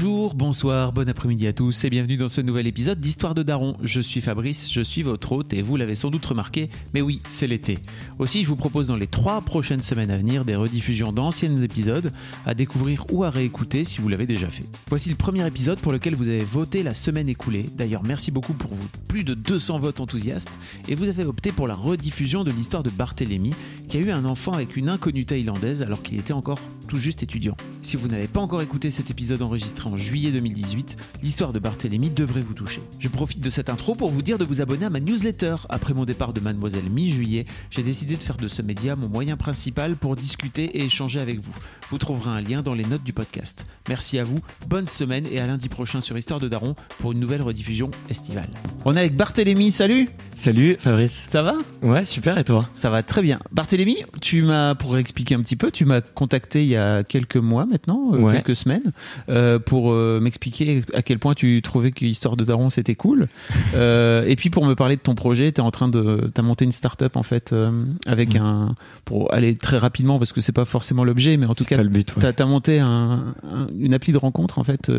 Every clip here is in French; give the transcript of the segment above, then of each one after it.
Bonjour, bonsoir, bon après-midi à tous et bienvenue dans ce nouvel épisode d'Histoire de Daron. Je suis Fabrice, je suis votre hôte et vous l'avez sans doute remarqué, mais oui, c'est l'été. Aussi, je vous propose dans les trois prochaines semaines à venir des rediffusions d'anciens épisodes à découvrir ou à réécouter si vous l'avez déjà fait. Voici le premier épisode pour lequel vous avez voté la semaine écoulée. D'ailleurs, merci beaucoup pour vous plus de 200 votes enthousiastes et vous avez opté pour la rediffusion de l'histoire de Barthélemy qui a eu un enfant avec une inconnue thaïlandaise alors qu'il était encore tout juste étudiant. Si vous n'avez pas encore écouté cet épisode enregistré en juillet 2018, l'histoire de Barthélemy devrait vous toucher. Je profite de cette intro pour vous dire de vous abonner à ma newsletter. Après mon départ de Mademoiselle mi-juillet, j'ai décidé de faire de ce média mon moyen principal pour discuter et échanger avec vous. Vous trouverez un lien dans les notes du podcast. Merci à vous, bonne semaine et à lundi prochain sur Histoire de Daron pour une nouvelle rediffusion estivale. On est avec Barthélemy, salut Salut Fabrice. Ça va? Ouais, super et toi? Ça va très bien. Barthélemy, tu m'as, pour expliquer un petit peu, tu m'as contacté il y a quelques mois maintenant, euh, Ouais. quelques semaines, euh, pour euh, m'expliquer à quel point tu trouvais que Histoire de Daron c'était cool. Euh, et puis pour me parler de ton projet, tu es en train de. Tu as monté une start-up en fait, euh, avec un. Pour aller très rapidement, parce que c'est pas forcément l'objet, mais en tout cas, ouais. T'as as monté un- un- une appli de rencontre en fait,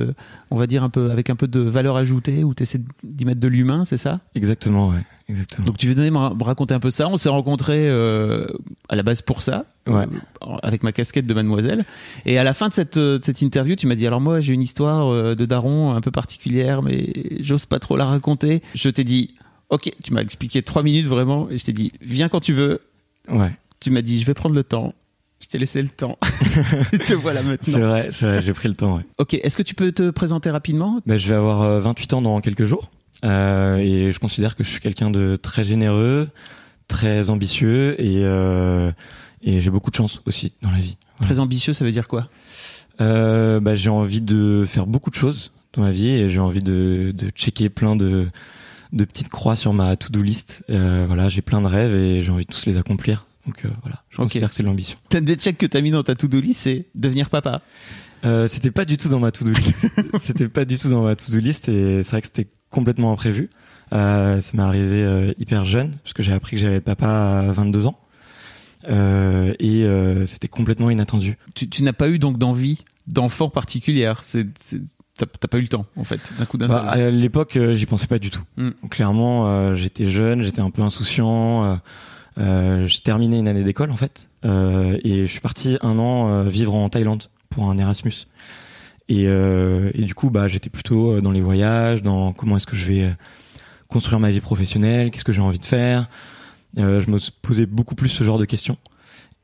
on va dire un peu avec un peu de valeur ajoutée où tu essaies d'y mettre de l'humain, c'est ça? Exactement, ouais. Exactement. Donc tu veux donner me ra- me raconter un peu ça? On s'est rencontrés euh, à la base pour ça, Ouais. euh, avec ma casquette de mademoiselle. Et à la fin de cette, euh, de cette interview, tu m'as dit alors moi j'ai une histoire de daron un peu particulière, mais j'ose pas trop la raconter. Je t'ai dit ok, tu m'as expliqué trois minutes vraiment, et je t'ai dit viens quand tu veux. Ouais. Tu m'as dit je vais prendre le temps. Je t'ai laissé le temps. Te voilà C'est maintenant. vrai, c'est vrai, j'ai pris le temps, ouais. Ok, est-ce que tu peux te présenter rapidement? Bah, je vais avoir euh, 28 ans dans quelques jours. Euh, et je considère que je suis quelqu'un de très généreux, très ambitieux et, euh, et j'ai beaucoup de chance aussi dans la vie. Voilà. Très ambitieux, ça veut dire quoi? Euh, bah, j'ai envie de faire beaucoup de choses dans ma vie et j'ai envie de, de checker plein de, de petites croix sur ma to-do list. Euh, voilà, j'ai plein de rêves et j'ai envie de tous les accomplir. Donc euh, voilà, je considère que c'est de l'ambition. T'as des checks que t'as mis dans ta to-do list, c'est devenir papa. Euh, c'était pas du tout dans ma to-do list. c'était pas du tout dans ma to-do list et c'est vrai que c'était complètement imprévu. Euh, ça m'est arrivé euh, hyper jeune parce que j'ai appris que j'allais être papa à 22 ans. Et c'était complètement inattendu. Tu, tu n'as pas eu donc d'envie d'enfant particulière. C'est, t'as, pas eu le temps, en fait, d'un coup d'un Bah, seul. à l'époque, euh, j'y pensais pas du tout. Mm. Donc, clairement, euh, j'étais jeune, j'étais un peu insouciant. Euh, j'ai terminé une année d'école en fait, et je suis parti un an vivre en Thaïlande pour un Erasmus. Et, euh, et du coup, bah, j'étais plutôt euh, dans les voyages, dans comment est-ce que je vais euh, construire ma vie professionnelle, qu'est-ce que j'ai envie de faire. Euh, je me posais beaucoup plus ce genre de questions.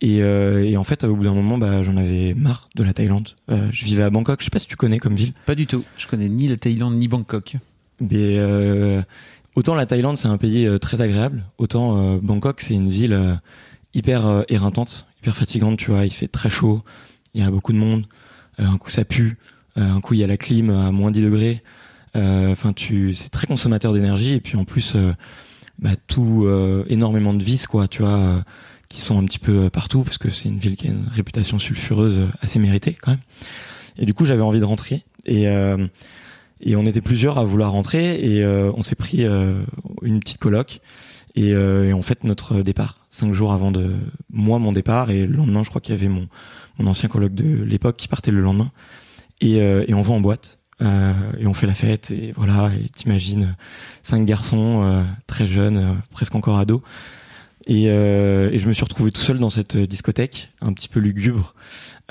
Et, euh, et en fait, au bout d'un moment, bah, j'en avais marre de la Thaïlande. Je vivais à Bangkok. Je sais pas si tu connais comme ville. Pas du tout. Je connais ni la Thaïlande ni Bangkok. Mais autant la Thaïlande c'est un pays très agréable, autant Bangkok c'est une ville hyper éreintante, hyper fatigante. Tu vois, il fait très chaud, il y a beaucoup de monde. euh, un coup ça pue, euh, un coup il y a la clim à moins 10 degrés. Euh, Enfin, tu, c'est très consommateur d'énergie et puis en plus, bah, tout énormément de vices quoi, tu vois, qui sont un petit peu partout parce que c'est une ville qui a une réputation sulfureuse assez méritée quand même. Et du coup, j'avais envie de rentrer et et on était plusieurs à vouloir rentrer et on s'est pris une petite coloc et, euh, et on fait notre départ cinq jours avant de moi mon départ et le lendemain je crois qu'il y avait mon mon ancien coloc de l'époque qui partait le lendemain. Et, euh, on va en boîte euh, et on fait la fête et voilà et t'imagines cinq garçons euh, très jeunes euh, presque encore ados. Et, et je me suis retrouvé tout seul dans cette discothèque un petit peu lugubre.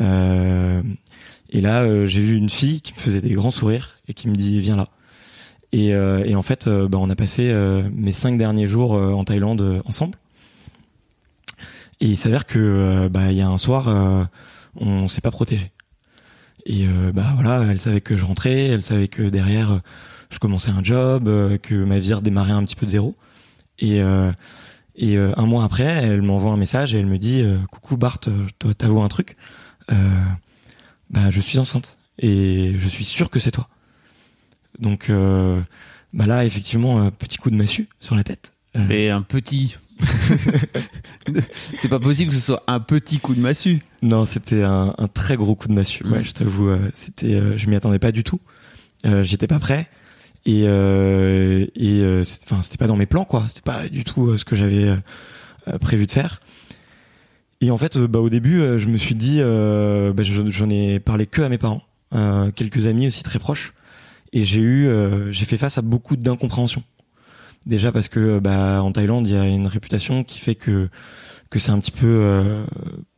Et là, j'ai vu une fille qui me faisait des grands sourires et qui me dit viens là. Et, euh, et en fait, euh, bah, on a passé euh, mes cinq derniers jours en Thaïlande ensemble. Et il s'avère que bah, il y a un soir, on s'est pas protégé. Et bah voilà, elle savait que je rentrais, elle savait que derrière, je commençais un job, que ma vie redémarrait un petit peu de zéro. Et, un mois après, elle m'envoie un message et elle me dit coucou Bart, je dois un truc. bah je suis enceinte et je suis sûr que c'est toi. Donc bah là effectivement petit coup de massue sur la tête. Mais un petit. c'est pas possible que ce soit un petit coup de massue. Non, c'était un, très gros coup de massue. Ouais, je t'avoue, euh, c'était, euh, je m'y attendais pas du tout. Euh, j'étais pas prêt et et enfin c'était pas dans mes plans quoi. C'était pas du tout ce que j'avais prévu de faire. Et en fait, bah, au début, je me suis dit, bah, j'en ai parlé que à mes parents, quelques amis aussi très proches, et j'ai eu, j'ai fait face à beaucoup d'incompréhension. Déjà parce que bah, en Thaïlande, il y a une réputation qui fait que que c'est un petit peu euh,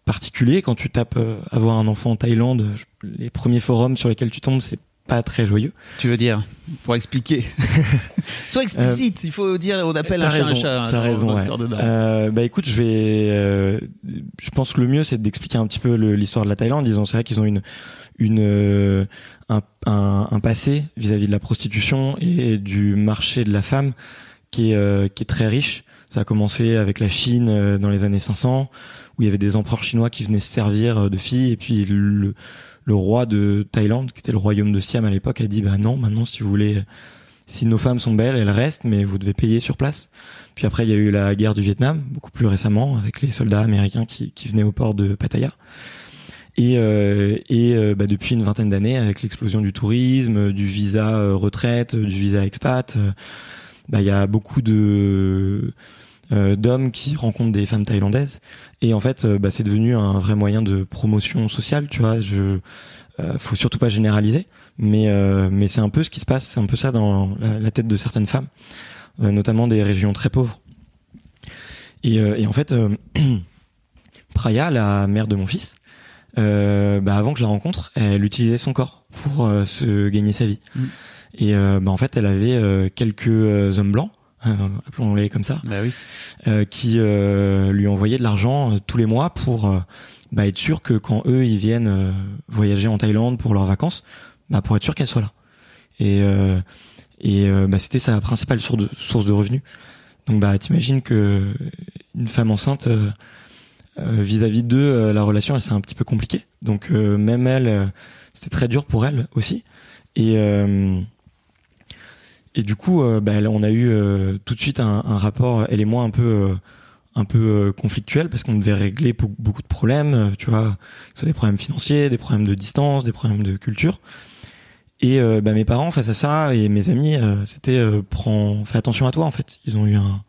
particulier quand tu tapes euh, avoir un enfant en Thaïlande. Les premiers forums sur lesquels tu tombes, c'est pas très joyeux. Tu veux dire pour expliquer Sois explicite. il faut dire on appelle un chat un chat. Hein, t'as raison. Ouais. Euh, bah écoute, je vais. Euh, je pense que le mieux c'est d'expliquer un petit peu l'histoire de la Thaïlande. Disons c'est vrai qu'ils ont une une un, un, un passé vis-à-vis -vis de la prostitution et du marché de la femme qui est, euh, qui est très riche. Ça a commencé avec la Chine euh, dans les années 500, où il y avait des empereurs chinois qui venaient se servir euh, de filles, et puis le, le roi de Thaïlande, qui était le royaume de Siam à l'époque, a dit bah non, maintenant si vous voulez, si nos femmes sont belles, elles restent, mais vous devez payer sur place. Puis après, il y a eu la guerre du Vietnam, beaucoup plus récemment, avec les soldats américains qui, qui venaient au port de Pattaya. Et, euh, et bah, depuis une vingtaine d'années, avec l'explosion du tourisme, du visa retraite, du visa expat, bah il y a beaucoup de euh, d'hommes qui rencontrent des femmes thaïlandaises. Et en fait euh, bah, c'est devenu un vrai moyen de promotion sociale tu vois. Je euh, faut surtout pas généraliser mais mais c'est un peu ce qui se passe c'est un peu ça dans la, tête de certaines femmes notamment des régions très pauvres. Et, et en fait Praya la mère de mon fils bah, avant que je la rencontre elle utilisait son corps pour se gagner sa vie mm. Et euh, bah, en fait, elle avait euh, quelques euh, hommes blancs, appelons-les comme ça, bah oui. qui lui envoyaient de l'argent tous les mois pour bah, être sûr que quand eux ils viennent voyager en Thaïlande pour leurs vacances, bah, pour être sûr qu'elle soit là. Et et bah, c'était sa principale source de, source de revenus. Donc bah t'imagines que une femme enceinte vis-à-vis d'eux, la relation elle c'est un petit peu compliquée. Donc même elle, c'était très dur pour elle aussi. Et et du coup, euh, bah, on a eu euh, tout de suite un, un, rapport, elle et moi, un peu, euh, un peu conflictuel parce qu'on devait régler beaucoup de problèmes, tu vois, que ce soit des problèmes financiers, des problèmes de distance, des problèmes de culture. Et bah, mes parents, face à ça, et mes amis, c'était prends, fais attention à toi en fait. Ils ont eu un,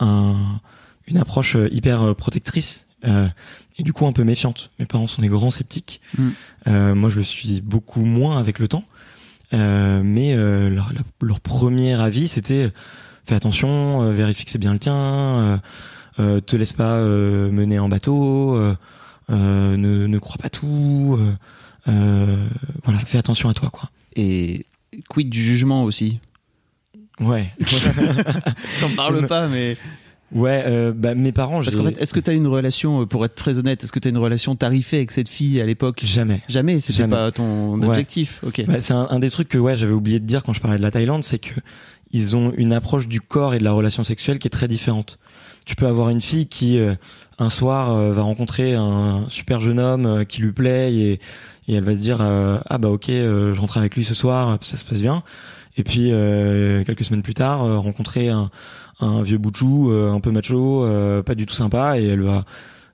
un une approche hyper protectrice et du coup un peu méfiante. Mes parents sont des grands sceptiques. Mm. moi, je le suis beaucoup moins avec le temps. Euh, mais euh, leur, leur, premier avis, c'était fais attention, euh, vérifie que c'est bien le tien, te laisse pas mener en bateau, ne, ne crois pas tout, voilà, fais attention à toi, quoi. Et quid du jugement aussi? Ouais. T'en parles pas, mais Ouais, euh, bah, mes parents. Parce qu'en fait, est-ce que tu as une relation, euh, pour être très honnête, est-ce que tu as une relation tarifée avec cette fille à l'époque? Jamais. Jamais, c'était pas ton objectif. Ok. Bah, c'est un, des trucs que ouais, j'avais oublié de dire quand je parlais de la Thaïlande, c'est que ils ont une approche du corps et de la relation sexuelle qui est très différente. Tu peux avoir une fille qui euh, un soir va rencontrer un super jeune homme qui lui plaît et, et elle va se dire ah bah ok, je rentre avec lui ce soir, ça se passe bien. Et puis quelques semaines plus tard, rencontrer un un vieux boutchou, euh, un peu macho, euh, pas du tout sympa, et elle va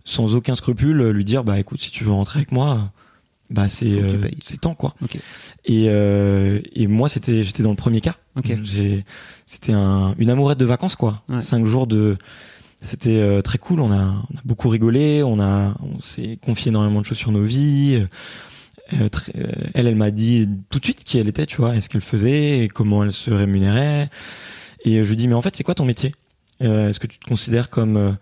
sans aucun scrupule lui dire bah écoute si tu veux rentrer avec moi bah c'est euh, c'est temps quoi. Et et moi c'était j'étais dans le premier cas. J'ai c'était un une amourette de vacances quoi. Cinq jours de c'était très cool. On a on a beaucoup rigolé. On a on s'est confié énormément de choses sur nos vies. Elle elle m'a dit tout de suite qui elle était tu vois et ce qu'elle faisait et comment elle se rémunérait et je lui dis, mais en fait, c'est quoi ton métier? Euh, Est-ce que tu te considères comme, euh,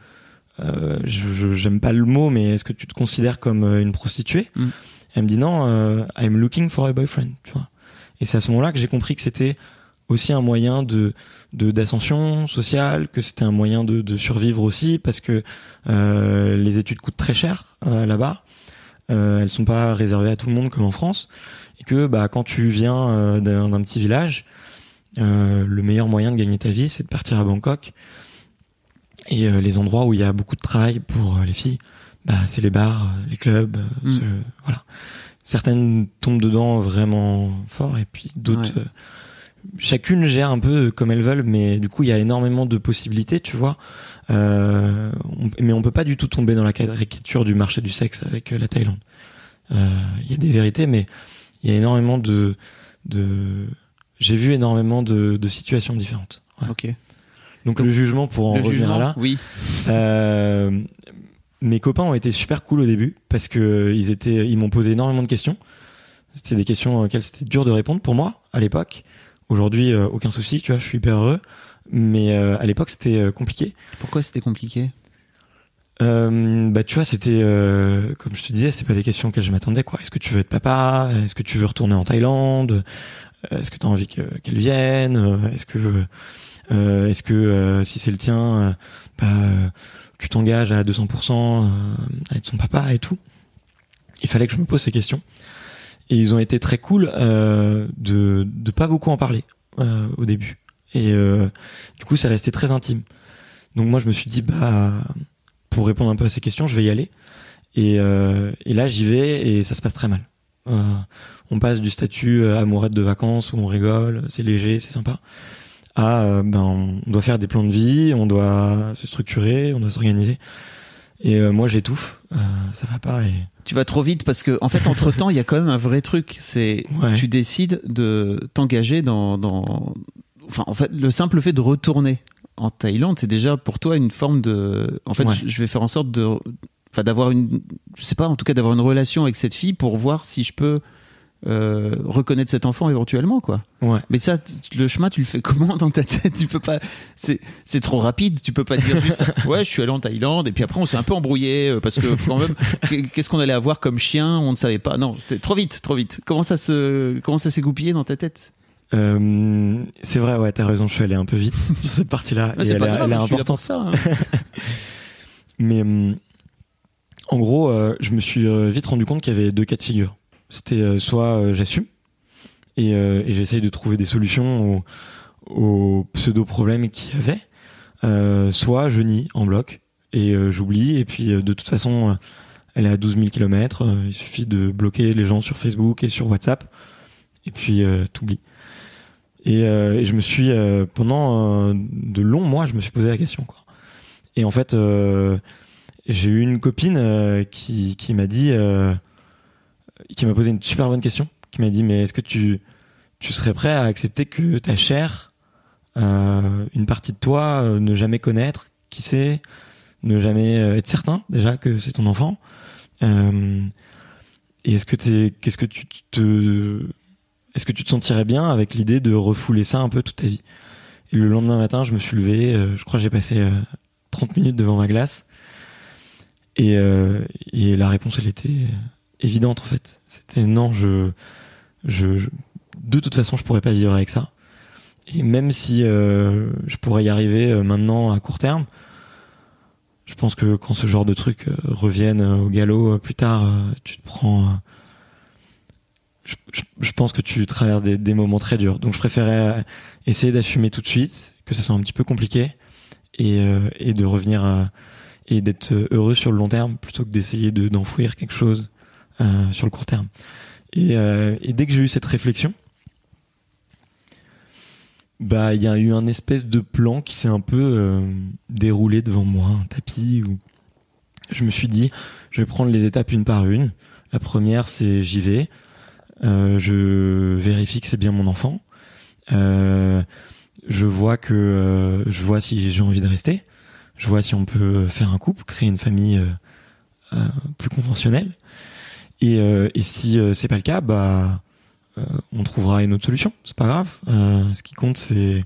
euh je j'aime pas le mot, mais est-ce que tu te considères comme euh, une prostituée? Mm. Elle me dit non, euh, I'm looking for a boyfriend. Tu vois Et c'est à ce moment-là que j'ai compris que c'était aussi un moyen de d'ascension sociale, que c'était un moyen de, de, survivre aussi, parce que euh, les études coûtent très cher là-bas. Euh, elles sont pas réservées à tout le monde comme en France, et que bah quand tu viens d'un petit village, euh, le meilleur moyen de gagner ta vie, c'est de partir à Bangkok Et euh, les endroits où il y a beaucoup de travail pour euh, les filles, bah, c'est les bars, euh, les clubs, Mm. ce- voilà. Certaines tombent dedans vraiment fort et puis d'autres, Ouais. chacune gère un peu comme elles veulent, mais du coup il y a énormément de possibilités, tu vois. Euh, on- mais on peut pas du tout tomber dans la caricature du marché du sexe avec la Thaïlande. Euh, Il y a des vérités, mais il y a énormément de, de... j'ai vu énormément de, de situations différentes. Ouais. Ok. Donc, Donc, le jugement pour en revenir jugement, à là. oui. Euh, mes copains ont été super cool au début parce que ils étaient, ils m'ont posé énormément de questions. C'était des questions auxquelles c'était dur de répondre pour moi à l'époque. Aujourd'hui, euh, aucun souci, tu vois, je suis hyper heureux. Mais euh, à l'époque, c'était euh, compliqué. Pourquoi c'était compliqué? Euh, bah, tu vois, c'était euh, comme je te disais, c'est pas des questions auxquelles je m'attendais. Quoi Est-ce que tu veux être papa? Est-ce que tu veux retourner en Thaïlande? Euh, Est-ce que tu as envie que- qu'elle vienne? Euh, Est-ce que, euh, est-ce que euh, si c'est le tien, euh, bah, euh, tu t'engages à 200% euh, à être son papa et tout? Il fallait que je me pose ces questions. Et ils ont été très cool euh, de de pas beaucoup en parler euh, au début. Et euh, du coup, c'est resté très intime. Donc moi, je me suis dit bah pour répondre un peu à ces questions, je vais y aller. Et, euh, et là, j'y vais et ça se passe très mal. Euh, on passe du statut euh, amourette de vacances où on rigole, c'est léger, c'est sympa, à euh, ben on doit faire des plans de vie, on doit se structurer, on doit s'organiser. Et euh, moi, j'étouffe, euh, ça va pas. Et Tu vas trop vite parce que, en fait, entre temps, il y a quand même un vrai truc. C'est Ouais. tu décides de t'engager dans, dans, enfin, en fait, le simple fait de retourner en Thaïlande, c'est déjà pour toi une forme de, en fait, Ouais. je vais faire en sorte de, enfin, d'avoir une, je sais pas, en tout cas, d'avoir une relation avec cette fille pour voir si je peux euh, reconnaître cet enfant éventuellement, quoi. ouais, Mais ça, le chemin, tu le fais comment dans ta tête? Tu peux pas. C'est c'est trop rapide. Tu peux pas dire juste. Ouais, je suis allé en Thaïlande et puis après on s'est un peu embrouillé euh, parce que quand même, qu'est- qu'est-ce qu'on allait avoir comme chien? On ne savait pas. Non, trop vite, trop vite. Comment ça se comment ça s'est goupillé dans ta tête? Euh, c'est vrai, ouais, t'as raison, je suis allé un peu vite sur cette partie-là. Ouais, et elle, pas est- importante. ça. hein. Mais hum, en gros, euh, je me suis euh, vite rendu compte qu'il y avait deux cas de figure. C'était euh, soit j'assume et, et j'essaye de trouver des solutions aux, pseudo-problèmes qu'il y avait, soit je nie en bloc et j'oublie. Et puis de toute façon, elle est à 12 000 km. il suffit de bloquer les gens sur Facebook et sur WhatsApp et puis t'oublies. Et, et je me suis pendant de longs mois, je me suis posé la question quoi. Et en fait, j'ai eu une copine euh, qui, qui m'a dit, euh, qui m'a posé une super bonne question, qui m'a dit mais est-ce que tu tu serais prêt à accepter que ta chair, euh, une partie de toi, ne jamais connaître qui c'est, ne jamais être certain déjà que c'est ton enfant. Et est-ce que que tu te, est-ce que tu te sentirais bien avec l'idée de refouler ça un peu toute ta vie? Et le lendemain matin, je me suis levé, je crois que j'ai passé euh, 30 minutes devant ma glace. Et, euh, et la réponse, elle était évidente en fait. C'était non, je, je, de toute façon, je pourrais pas vivre avec ça. Et même si euh, je pourrais y arriver euh, maintenant à court terme, je pense que quand ce genre de trucs euh, reviennent euh, au galop plus tard, tu te prends. je, pense que tu traverses des, moments très durs. Donc je préférais essayer d'assumer tout de suite, que ça soit un petit peu compliqué, et, et de revenir à- et d'être heureux sur le long terme plutôt que d'essayer de d'enfouir quelque chose euh, sur le court terme. Et, euh, et dès que j'ai eu cette réflexion, bah il y a eu un espèce de plan qui s'est un peu euh, déroulé devant moi, un tapis où je me suis dit je vais prendre les étapes une par une. La première c'est j'y vais, Euh, je vérifie que c'est bien mon enfant, Euh, je vois que euh, je vois si j'ai envie de rester, je vois si on peut faire un couple, créer une famille euh, euh, plus conventionnelle. Et, euh, et si c'est pas le cas, bah on trouvera une autre solution. C'est pas grave. Ce qui compte, c'est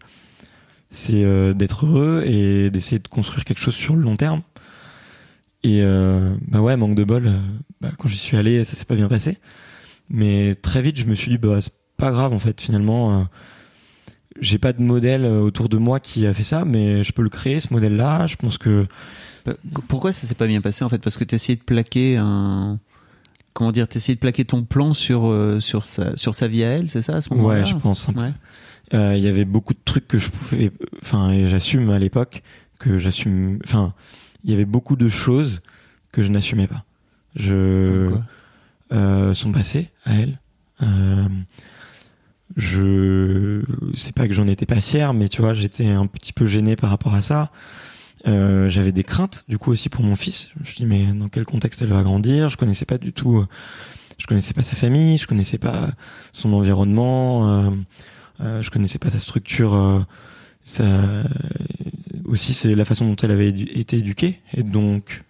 c'est euh, d'être heureux et d'essayer de construire quelque chose sur le long terme. Et euh, bah ouais, manque de bol. bah, quand j'y suis allé, ça s'est pas bien passé. Mais très vite, je me suis dit bah c'est pas grave en fait. Finalement, j'ai pas de modèle euh, autour de moi qui a fait ça, mais je peux le créer ce modèle-là. Je pense que Bah, Pourquoi ça s'est pas bien passé en fait? Parce que tu essayé de plaquer un. Comment dire T'essayais de plaquer ton plan sur, euh, sur, sa, sur sa vie à elle, c'est ça à ce moment-là? Ouais, je pense. un peu. Ouais. Euh, Il y avait beaucoup de trucs que je pouvais, enfin, et j'assume à l'époque que j'assume. Enfin, il y avait beaucoup de choses que je n'assumais pas. Je Comme quoi? euh, son passé à elle. Euh, je c'est pas que j'en étais pas fier, mais tu vois, j'étais un petit peu gêné par rapport à ça. Euh, j'avais des craintes du coup aussi pour mon fils. Je me dis mais dans quel contexte elle va grandir? Je connaissais pas du tout. euh, Je connaissais pas sa famille, je connaissais pas son environnement, euh, euh, je connaissais pas sa structure. euh, ça aussi c'est la façon dont elle avait été éduquée et donc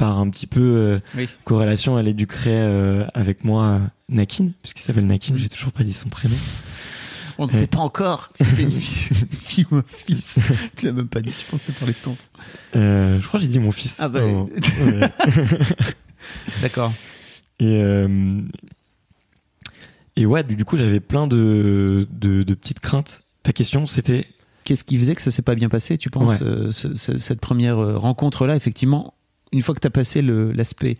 par un petit peu euh, Oui. corrélation, elle éduquerait euh, avec moi euh, Nakin, puisqu'il s'appelle Nakin, j'ai toujours pas dit son prénom. On ne sait pas encore si c'est une fille, ou un fils. tu l'as même pas dit, je pense que tu parlé de ton. Euh, je crois que j'ai dit mon fils. Ah bah, Oh, ouais. D'accord. et, euh, et ouais, du coup, j'avais plein de, de, de petites craintes. Ta question, c'était? Qu'est-ce qui faisait que ça s'est pas bien passé, tu penses, Ouais. euh, ce- ce- cette première euh, rencontre-là, effectivement, une fois que tu as passé l'aspect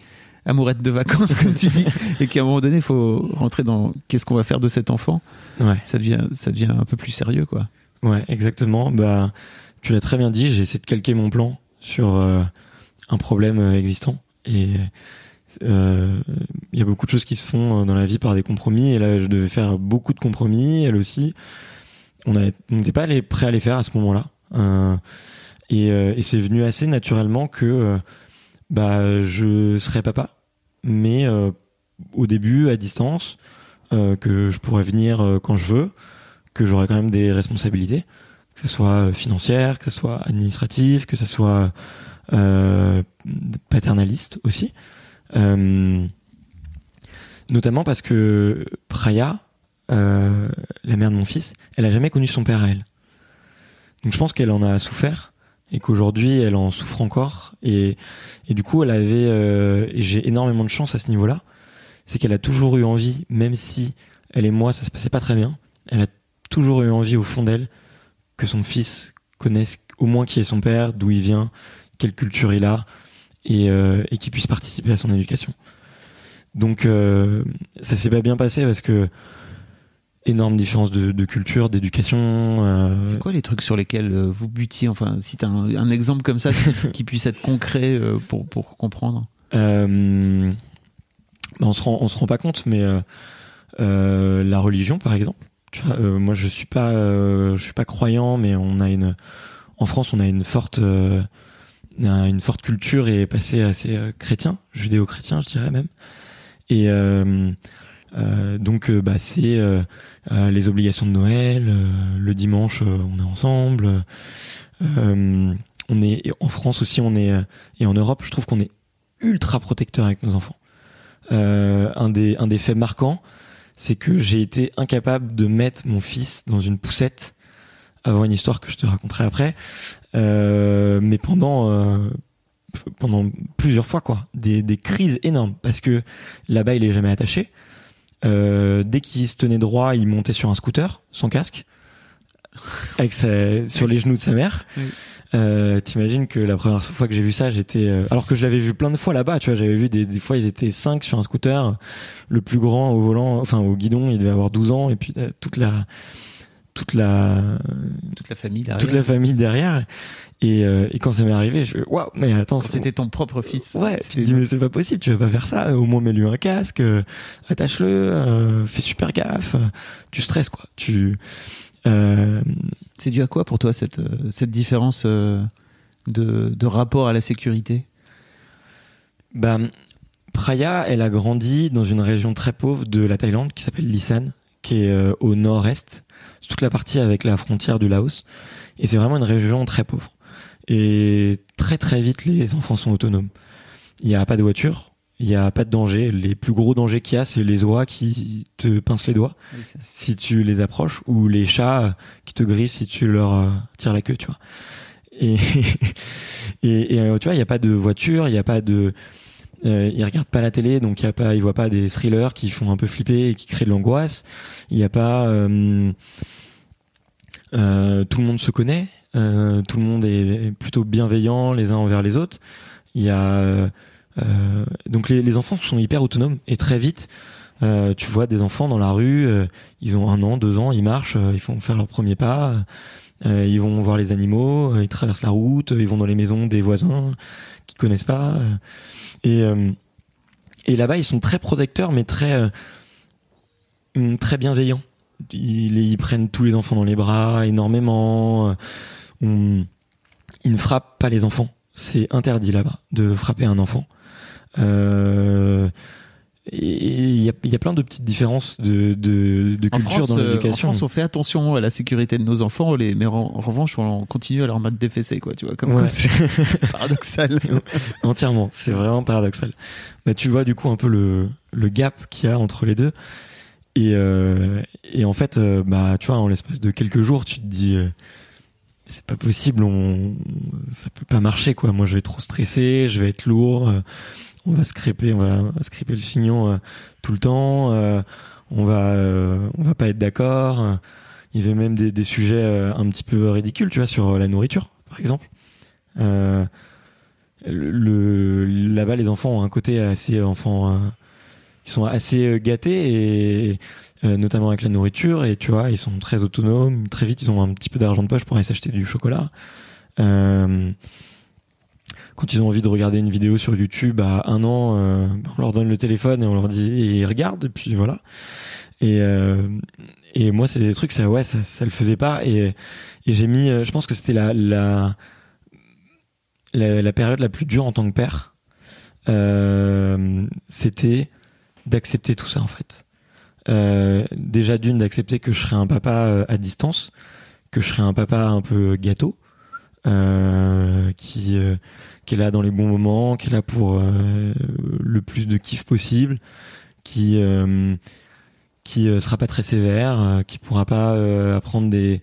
amourette de vacances, comme tu dis, et qu'à un moment donné, il faut rentrer dans qu'est-ce qu'on va faire de cet enfant, Ouais, ça devient, ça devient un peu plus sérieux, quoi. ouais, exactement. Bah, tu l'as très bien dit, j'ai essayé de calquer mon plan sur euh, un problème euh, existant. Et euh, il y a beaucoup de choses qui se font dans la vie par des compromis. Et là, je devais faire beaucoup de compromis, elle aussi. On n'était pas allé- prêt à les faire à ce moment-là. Euh, et et c'est venu assez naturellement que bah, je serais papa, mais euh, au début, à distance, euh, que je pourrais venir euh, quand je veux, que j'aurais quand même des responsabilités, que ce soit financière, que ce soit administratif, que ce soit euh, paternaliste aussi. Euh, notamment parce que Praya, euh, la mère de mon fils, elle a jamais connu son père à elle. Donc je pense qu'elle en a souffert et qu'aujourd'hui elle en souffre encore et, du coup elle avait euh, j'ai énormément de chance à ce niveau-là, c'est qu'elle a toujours eu envie, même si elle et moi ça se passait pas très bien, elle a toujours eu envie au fond d'elle que son fils connaisse au moins qui est son père, d'où il vient, quelle culture il a et, euh, et qu'il puisse participer à son éducation. Donc euh, ça s'est pas bien passé parce que énorme différence de, de culture, d'éducation. euh, C'est quoi les trucs sur lesquels euh, vous butiez Enfin, si tu as un, un exemple comme ça qui, puisse être concret euh, pour, pour comprendre? Euh, bah, on se rend, on se rend pas compte, mais euh, euh, la religion, par exemple. Tu vois, euh, moi, je suis pas, euh, je suis pas croyant, mais on a une, en France, on a une forte, euh, une forte culture et passé assez chrétien, judéo-chrétien, je dirais même. Et euh, donc, euh, bah, c'est euh, les obligations de Noël. le dimanche, on est ensemble. on est en France aussi, on est et en Europe, je trouve qu'on est ultra protecteur avec nos enfants. Un des un des faits marquants, c'est que j'ai été incapable de mettre mon fils dans une poussette avant une histoire que je te raconterai après, mais pendant pendant plusieurs fois quoi, des, des crises énormes parce que là-bas il est jamais attaché. Euh, dès qu'il se tenait droit, il montait sur un scooter sans casque, avec sa, sur les genoux de sa mère. Oui. Euh, T'imagines que la première fois que j'ai vu ça, j'étais euh, alors que je l'avais vu plein de fois là-bas. Tu vois, j'avais vu des, des fois ils étaient cinq sur un scooter, le plus grand au volant, enfin au guidon, il devait avoir 12 ans et puis euh, toute la toute la Toute la famille derrière. toute la famille derrière. Et, euh, et quand ça m'est arrivé, je waouh, mais attends, c'était ton propre fils. Ouais, tu te dis mais c'est pas possible, tu vas pas faire ça. Au moins mets-lui un casque, euh, attache-le, euh, fais super gaffe. euh, tu stresses quoi. Tu euh, C'est dû à quoi pour toi cette, cette différence euh, de, de rapport à la sécurité? Bah Praya, elle a grandi dans une région très pauvre de la Thaïlande qui s'appelle Lisan, qui est euh, au nord-est. C'est toute la partie avec la frontière du Laos. Et c'est vraiment une région très pauvre. Et très très vite, les enfants sont autonomes. Il n'y a pas de voiture, il n'y a pas de danger. Les plus gros dangers qu'il y a, c'est les oies qui te pincent les doigts. si tu les approches ou les chats qui te grillent si tu leur euh, tires la queue, tu vois. Et et, et, euh, tu vois, il y a pas de voiture, il y a pas de euh, ils regardent pas la télé, donc il y a pas ils voient pas des thrillers qui font un peu flipper et qui créent de l'angoisse. Il y a pas euh, euh, tout le monde se connaît, euh, tout le monde est plutôt bienveillant les uns envers les autres. Il y a euh, euh, donc les, enfants sont hyper autonomes et très vite euh, tu vois des enfants dans la rue, euh, ils ont un an, deux ans, ils marchent, euh, ils font faire leur premier pas, ils vont voir les animaux, ils traversent la route, ils vont dans les maisons des voisins qu'ils connaissent pas. et et là-bas, ils sont très protecteurs, mais très très bienveillants. Ils, ils prennent tous les enfants dans les bras énormément. On- ils ne frappent pas les enfants. C'est interdit là-bas de frapper un enfant. Euh, et il y a, il y a plein de petites différences de, de, de En culture France, dans euh, en l'éducation. France, on fait attention à la sécurité de nos enfants, les, mais en, en revanche, on continue à leur mettre des fessées, quoi, tu vois, comme Ouais, quoi, c'est- paradoxal. entièrement. C'est vraiment paradoxal. Bah, tu vois du coup un peu le, le gap qu'il y a entre les deux. Et, euh, et en fait, bah, tu vois, en l'espace de quelques jours, tu te dis, euh, c'est pas possible, on, ça peut pas marcher, quoi. Moi, je vais être trop stressé, je vais être lourd, euh, on va scraper, on va, le chignon euh, tout le temps, euh, on va, on va pas être d'accord. Il y avait même des, des sujets un petit peu ridicules, tu vois, sur la nourriture, par exemple. Le là-bas les enfants ont un côté assez enfants euh, ils sont assez gâtés et euh, notamment avec la nourriture et tu vois ils sont très autonomes. Très vite ils ont un petit peu d'argent de poche pour aller s'acheter du chocolat. Euh, quand ils ont envie de regarder une vidéo sur YouTube à un an euh, on leur donne le téléphone et on leur dit et ils regardent et puis voilà. Et euh, et moi c'est des trucs ça ouais ça ça le faisait pas. Et et j'ai mis euh, je pense que c'était la la la, la période la plus dure en tant que père, c'était d'accepter tout ça en fait. Euh, déjà d'une d'accepter que je serais un papa euh, à distance, que je serais un papa un peu gâteau, euh, qui euh, qui est là dans les bons moments, qui est là pour euh, le plus de kiff possible, qui euh, qui sera pas très sévère, qui pourra pas apprendre des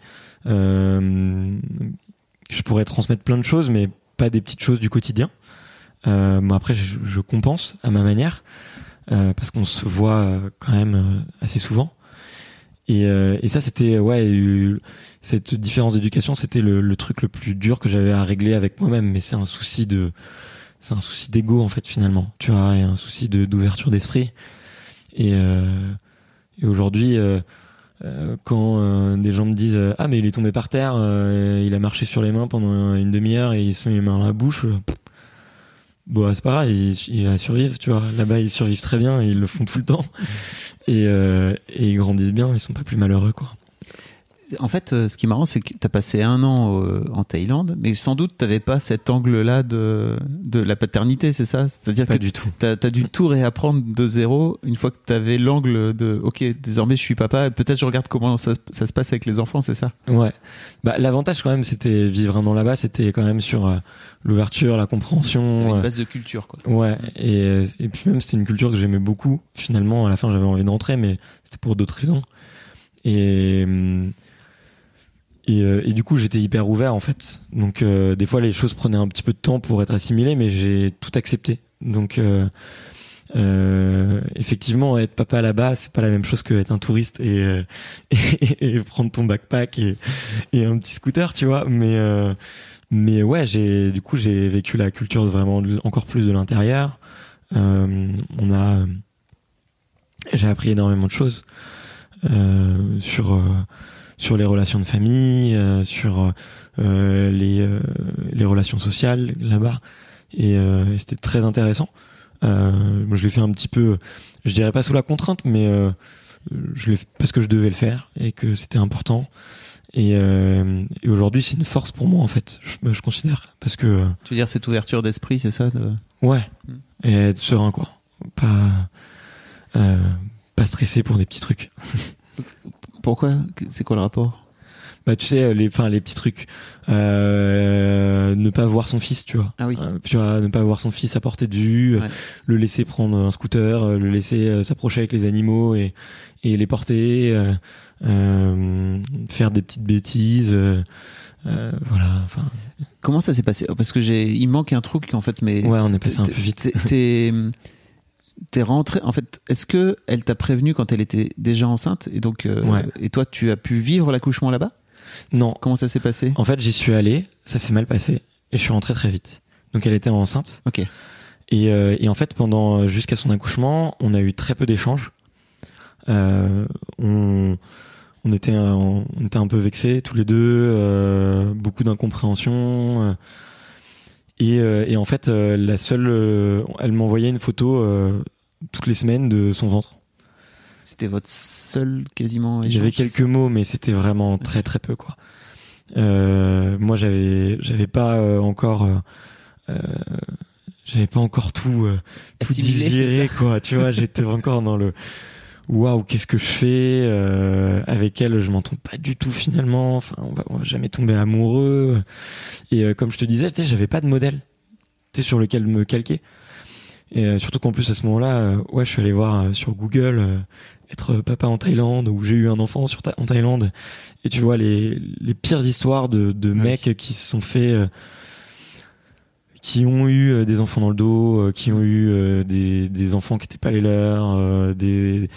je pourrais transmettre plein de choses, mais pas des petites choses du quotidien. Euh, bon après, je, je compense à ma manière euh, parce qu'on se voit euh, quand même euh, assez souvent. Et, et ça, c'était ouais, cette différence d'éducation, c'était le, le truc le plus dur que j'avais à régler avec moi-même. Mais c'est un souci de, c'est un souci d'ego en fait finalement. Tu vois, et un souci de d'ouverture d'esprit. Et, et aujourd'hui. euh, quand euh, des gens me disent ah mais il est tombé par terre, il a marché sur les mains pendant une demi-heure et il se met les mains dans la bouche. Bon c'est pas grave, il, il va survivre, tu vois. Là-bas ils survivent très bien, et ils le font tout le temps et, euh, et ils grandissent bien, ils sont pas plus malheureux quoi. En fait, euh, ce qui est marrant, c'est que tu as passé un an euh, en Thaïlande, mais sans doute tu n'avais pas cet angle-là de, de la paternité, c'est ça? C'est-à-dire Pas que du tout. tu as, dû tout réapprendre de zéro une fois que tu avais l'angle de OK, désormais je suis papa, peut-être je regarde comment ça, se- ça se passe avec les enfants, c'est ça? Ouais. Bah l'avantage quand même c'était vivre un an là-bas, c'était quand même sur euh, l'ouverture, la compréhension. une base de culture, quoi. Ouais, et, et puis même c'était une culture que j'aimais beaucoup. Finalement, à la fin, j'avais envie d'entrer, mais c'était pour d'autres raisons. Et, hum, et, euh, et du coup, j'étais hyper ouvert en fait. Donc, euh, des fois, les choses prenaient un petit peu de temps pour être assimilées, mais j'ai tout accepté. Donc, euh, euh, effectivement, être papa là-bas, c'est pas la même chose que être un touriste et, euh, et, et prendre ton backpack et, et un petit scooter, tu vois. Mais euh, mais ouais, j'ai du coup j'ai vécu la culture vraiment encore plus de l'intérieur. Euh, on a, j'ai appris énormément de choses euh, sur sur les relations de famille, euh, sur euh, les euh, les relations sociales là-bas, et, euh, c'était très intéressant. Euh, moi, je l'ai fait un petit peu, je dirais pas sous la contrainte, mais euh, je l'ai fait parce que je devais le faire et que c'était important. Et, euh, et aujourd'hui, c'est une force pour moi en fait. Je, je considère parce que Tu veux dire cette ouverture d'esprit, c'est ça de... ouais, Mm. et être serein quoi, pas euh, pas stressé pour des petits trucs. Pourquoi C'est quoi le rapport? Bah tu sais les, enfin les petits trucs, euh, ne pas voir son fils, tu vois. Ah oui. Euh, tu vois, ne pas voir son fils à portée de vue, Ouais. le laisser prendre un scooter, euh, le laisser s'approcher avec les animaux et, et les porter, euh, faire des petites bêtises, voilà. Enfin, Comment ça s'est passé? Parce que j'ai, il manque un truc en fait, mais ouais, on est passé un peu vite. T'es, t'es, rentré. En fait, est-ce que elle t'a prévenu quand elle était déjà enceinte et donc euh, Ouais. et toi tu as pu vivre l'accouchement là-bas? Non, Comment ça s'est passé? En fait, j'y suis allé, ça s'est mal passé et je suis rentré très vite. Donc elle était enceinte. Ok. Et, euh, et en fait, pendant jusqu'à son accouchement, on a eu très peu d'échanges. Euh, on, on était on était un peu vexés tous les deux, beaucoup d'incompréhension. Et, et, en fait, la seule, elle m'envoyait une photo toutes les semaines de son ventre. C'était votre seul quasiment. J'avais quelques mots, mais c'était vraiment très très peu quoi. Euh, moi, j'avais j'avais pas euh, encore euh, euh, j'avais pas encore tout, euh, tout digéré quoi. Tu vois, j'étais encore dans le waouh, qu'est-ce que je fais avec elle Je m'entends pas du tout finalement. Enfin, on va, on va jamais tomber amoureux. Et comme je te disais, tu sais, j'avais pas de modèle, tu sais, sur lequel me calquer. Et surtout qu'en plus à ce moment-là, ouais, je suis allé voir sur Google être papa en Thaïlande ou j'ai eu un enfant sur en Thaïlande et tu vois les, les pires histoires de, de mecs qui se sont fait euh, qui ont eu euh, des enfants dans le dos euh, qui ont eu des, des enfants qui n'étaient pas les leurs des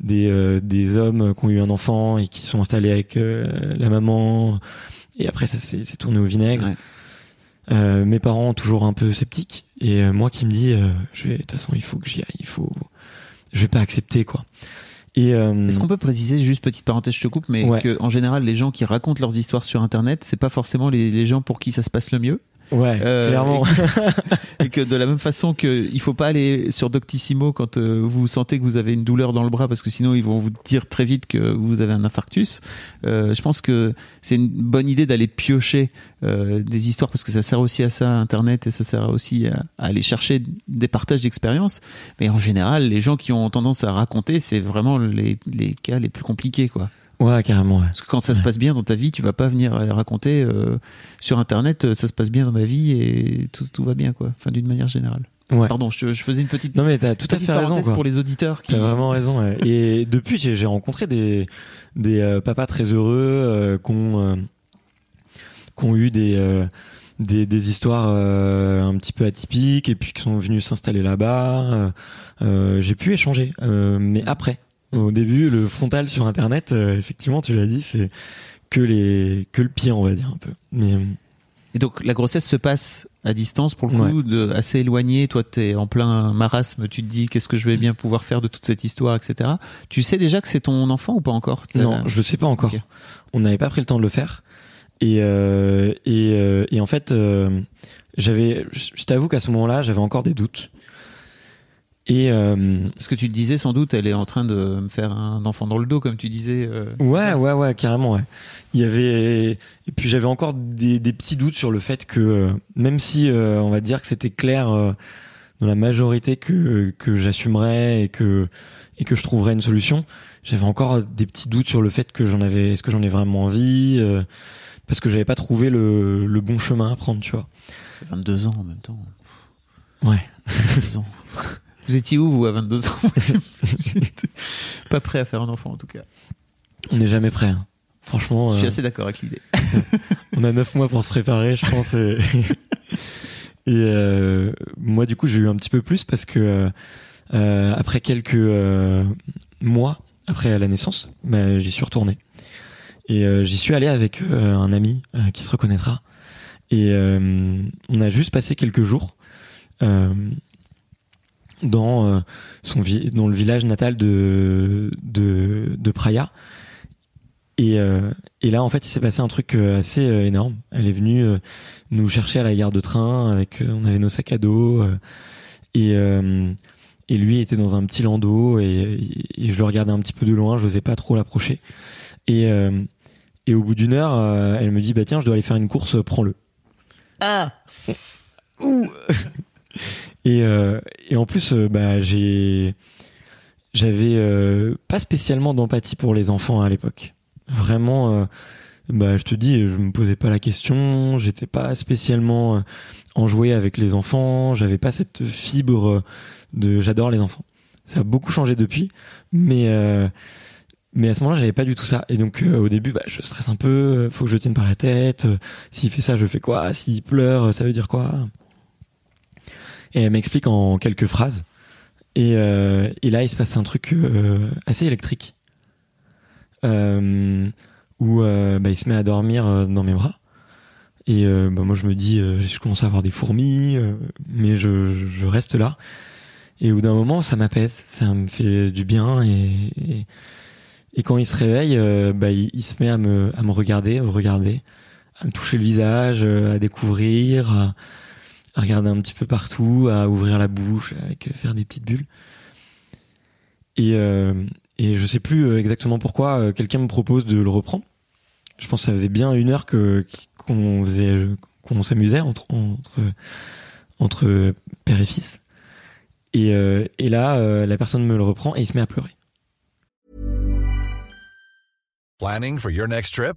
des, des hommes qui ont eu un enfant et qui sont installés avec la maman. Et après ça s'est tourné au vinaigre. Mes parents toujours un peu sceptiques et moi qui me dis je vais de toute façon il faut que j'y aille il faut je vais pas accepter quoi. Euh, Est-ce qu'on peut préciser, juste petite parenthèse, je te coupe, mais qu'en que en général, les gens qui racontent leurs histoires sur Internet, c'est pas forcément les, les gens pour qui ça se passe le mieux? Ouais, euh, clairement. Et que, de la même façon que il faut pas aller sur Doctissimo quand euh, vous sentez que vous avez une douleur dans le bras parce que sinon ils vont vous dire très vite que vous avez un infarctus. Euh, je pense que c'est une bonne idée d'aller piocher euh, des histoires parce que ça sert aussi à ça Internet et ça sert aussi à, à aller chercher des partages d'expériences. Mais en général, les gens qui ont tendance à raconter, c'est vraiment les, les cas les plus compliqués, quoi. Ouais, carrément. Parce que quand ça se passe bien dans ta vie, tu vas pas venir raconter euh, sur Internet, euh, ça se passe bien dans ma vie et tout, tout va bien, quoi. Enfin, d'une manière générale. Ouais. Pardon, je, je, faisais une petite. Non mais t'as tout à fait raison. Quoi. pour les auditeurs. Qui... T'as vraiment raison. Ouais. et depuis, j'ai rencontré des des euh, papas très heureux euh, qui ont qui ont eu des des, des histoires un petit peu atypiques et puis qui sont venus s'installer là-bas. j'ai pu échanger, mais après au début, le frontal sur Internet, euh, effectivement, tu l'as dit, c'est que les que le pire, on va dire un peu. Mais, euh, et donc la grossesse se passe à distance pour le coup, de, assez éloigné. Toi, tu es en plein marasme. Tu te dis qu'est-ce que je vais bien pouvoir faire de toute cette histoire, etc. Tu sais déjà que c'est ton enfant ou pas encore Non, je le sais pas encore. On n'avait pas pris le temps de le faire. Et euh, et, et en fait, j'avais, je t'avoue qu'à ce moment-là, j'avais encore des doutes. Et euh, ce que tu disais, sans doute, elle est en train de me faire un enfant dans le dos, comme tu disais. Euh, ouais, ouais, ouais, carrément. Ouais. Il y avait et puis j'avais encore des, des, petits doutes sur le fait que euh, même si euh, on va dire que c'était clair euh, dans la majorité que que j'assumerais et que et que je trouverais une solution, j'avais encore des petits doutes sur le fait que j'en avais, est-ce que j'en ai vraiment envie, parce que j'avais pas trouvé le, le bon chemin à prendre, tu vois. 22 ans en même temps. Ouais. 22 ans. Vous étiez où, vous, à 22 ans? J'étais pas prêt à faire un enfant, en tout cas. On n'est jamais prêt. Hein. Franchement. Je suis euh, assez d'accord avec l'idée. on a 9 mois pour se préparer, je pense. Et, euh, moi, du coup, j'ai eu un petit peu plus parce que euh, après quelques mois après la naissance, bah, j'y suis retourné. Et j'y suis allé avec un ami qui se reconnaîtra. Et on a juste passé quelques jours dans euh, son dans le village natal de de, de Praia. Et, euh, et là, en fait, il s'est passé un truc euh, assez énorme. Elle est venue nous chercher à la gare de train avec, on avait nos sacs à dos et et lui était dans un petit landau et, je le regardais un petit peu de loin, je n'osais pas trop l'approcher. Et et au bout d'une heure, elle me dit bah tiens, je dois aller faire une course, prends-le. Ah. Ouh. Et, euh, et en plus, euh, bah, j'avais euh, pas spécialement d'empathie pour les enfants à l'époque. Vraiment, bah, je te dis, je me posais pas la question, j'étais pas spécialement enjoué avec les enfants, j'avais pas cette fibre de j'adore les enfants. Ça a beaucoup changé depuis, mais à ce moment-là, j'avais pas du tout ça. Et donc au début, bah, je stresse un peu, faut que je tienne par la tête. S'il fait ça, je fais quoi? S'il pleure, ça veut dire quoi? Et elle m'explique en quelques phrases. Et, euh, et, là, il se passe un truc euh, assez électrique. Euh, où euh, bah, il se met à dormir euh, dans mes bras. Et bah, moi, je me dis, je commence à avoir des fourmis, mais je, je, reste là. Et au d'un moment, ça m'apaise, ça me fait du bien. Et, et, Et quand il se réveille, euh, bah, il, se met à me, à me regarder, à me regarder, à me toucher le visage, euh, à découvrir, à, regarder un petit peu partout, à ouvrir la bouche, avec faire des petites bulles. Et, et je sais plus exactement pourquoi quelqu'un me propose de le reprendre. Je pense que ça faisait bien une heure qu'on faisait qu'on s'amusait entre, père et fils. Et, euh, là, euh, la personne me le reprend et il se met à pleurer. Planning for your next trip?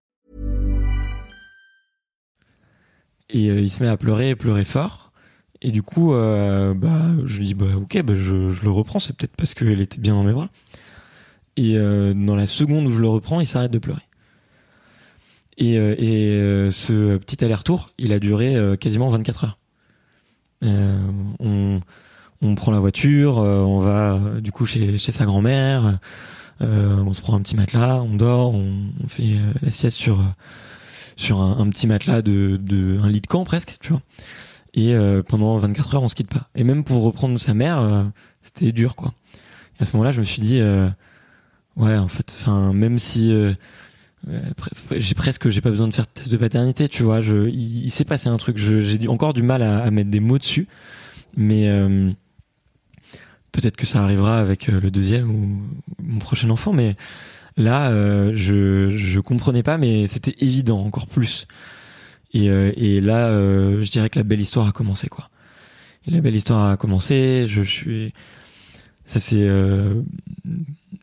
Et euh, il se met à pleurer, pleurer fort. Et du coup, euh, bah, je lui dis, bah, ok, bah, je, je, le reprends. C'est peut-être parce qu'elle était bien dans mes bras. Et euh, dans la seconde où je le reprends, il s'arrête de pleurer. Et, euh, et euh, ce petit aller-retour, il a duré euh, quasiment 24 heures. on, on prend la voiture, on va du coup chez, chez sa grand-mère, on se prend un petit matelas, on dort, on, on fait la sieste sur sur un, un, petit matelas de, de un lit de camp presque, tu vois. Et pendant 24 heures, on se quitte pas. Et même pour reprendre sa mère, c'était dur, quoi. Et à ce moment-là, je me suis dit, ouais, en fait, enfin, même si j'ai presque j'ai pas besoin de faire de test de paternité tu vois je il, s'est passé un truc j'ai encore du mal à, mettre des mots dessus mais euh, peut-être que ça arrivera avec euh, le deuxième ou mon prochain enfant mais là euh, je je comprenais pas mais c'était évident encore plus et, et là je dirais que la belle histoire a commencé quoi et la belle histoire a commencé je, suis ça c'est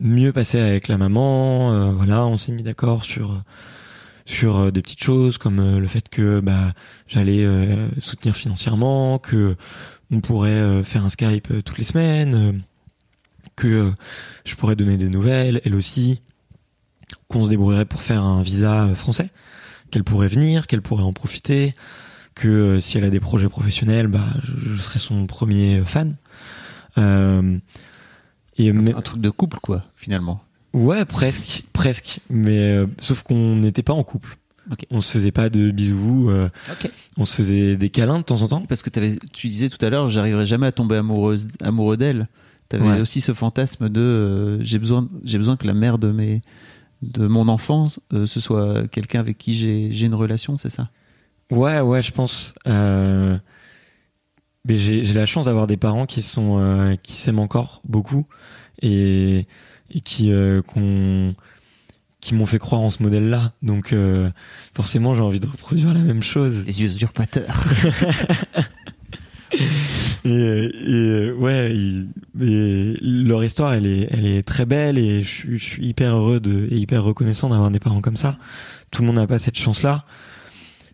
mieux passé avec la maman. Euh, voilà, on s'est mis d'accord sur sur euh, des petites choses comme euh, le fait que bah j'allais soutenir financièrement, que on pourrait faire un Skype toutes les semaines, que je pourrais donner des nouvelles, elle aussi, qu'on se débrouillerait pour faire un visa français, qu'elle pourrait venir, qu'elle pourrait en profiter, que si elle a des projets professionnels, bah je, je serais son premier fan. Euh, un truc de couple, quoi, finalement. Ouais, presque, presque. Mais euh, sauf qu'on n'était pas en couple. On se faisait pas de bisous. Euh, on se faisait des câlins de temps en temps. Parce que avais, tu disais tout à l'heure, j'arriverai jamais à tomber amoureuse, amoureux d'elle. Tu avais aussi ce fantasme de euh, j'ai besoin, j'ai besoin que la mère de mes, de mon enfant, ce soit quelqu'un avec qui j'ai une relation, c'est ça? Ouais, ouais, je pense. mais j'ai la chance d'avoir des parents qui sont qui s'aiment encore beaucoup et, et qui euh, qui m'ont fait croire en ce modèle-là. Donc euh, forcément, j'ai envie de reproduire la même chose. Les yeux usurpateurs. et, et ouais, et, leur histoire, elle est, elle est très belle et je, je suis hyper heureux de, et hyper reconnaissant d'avoir des parents comme ça. Tout le monde n'a pas cette chance-là.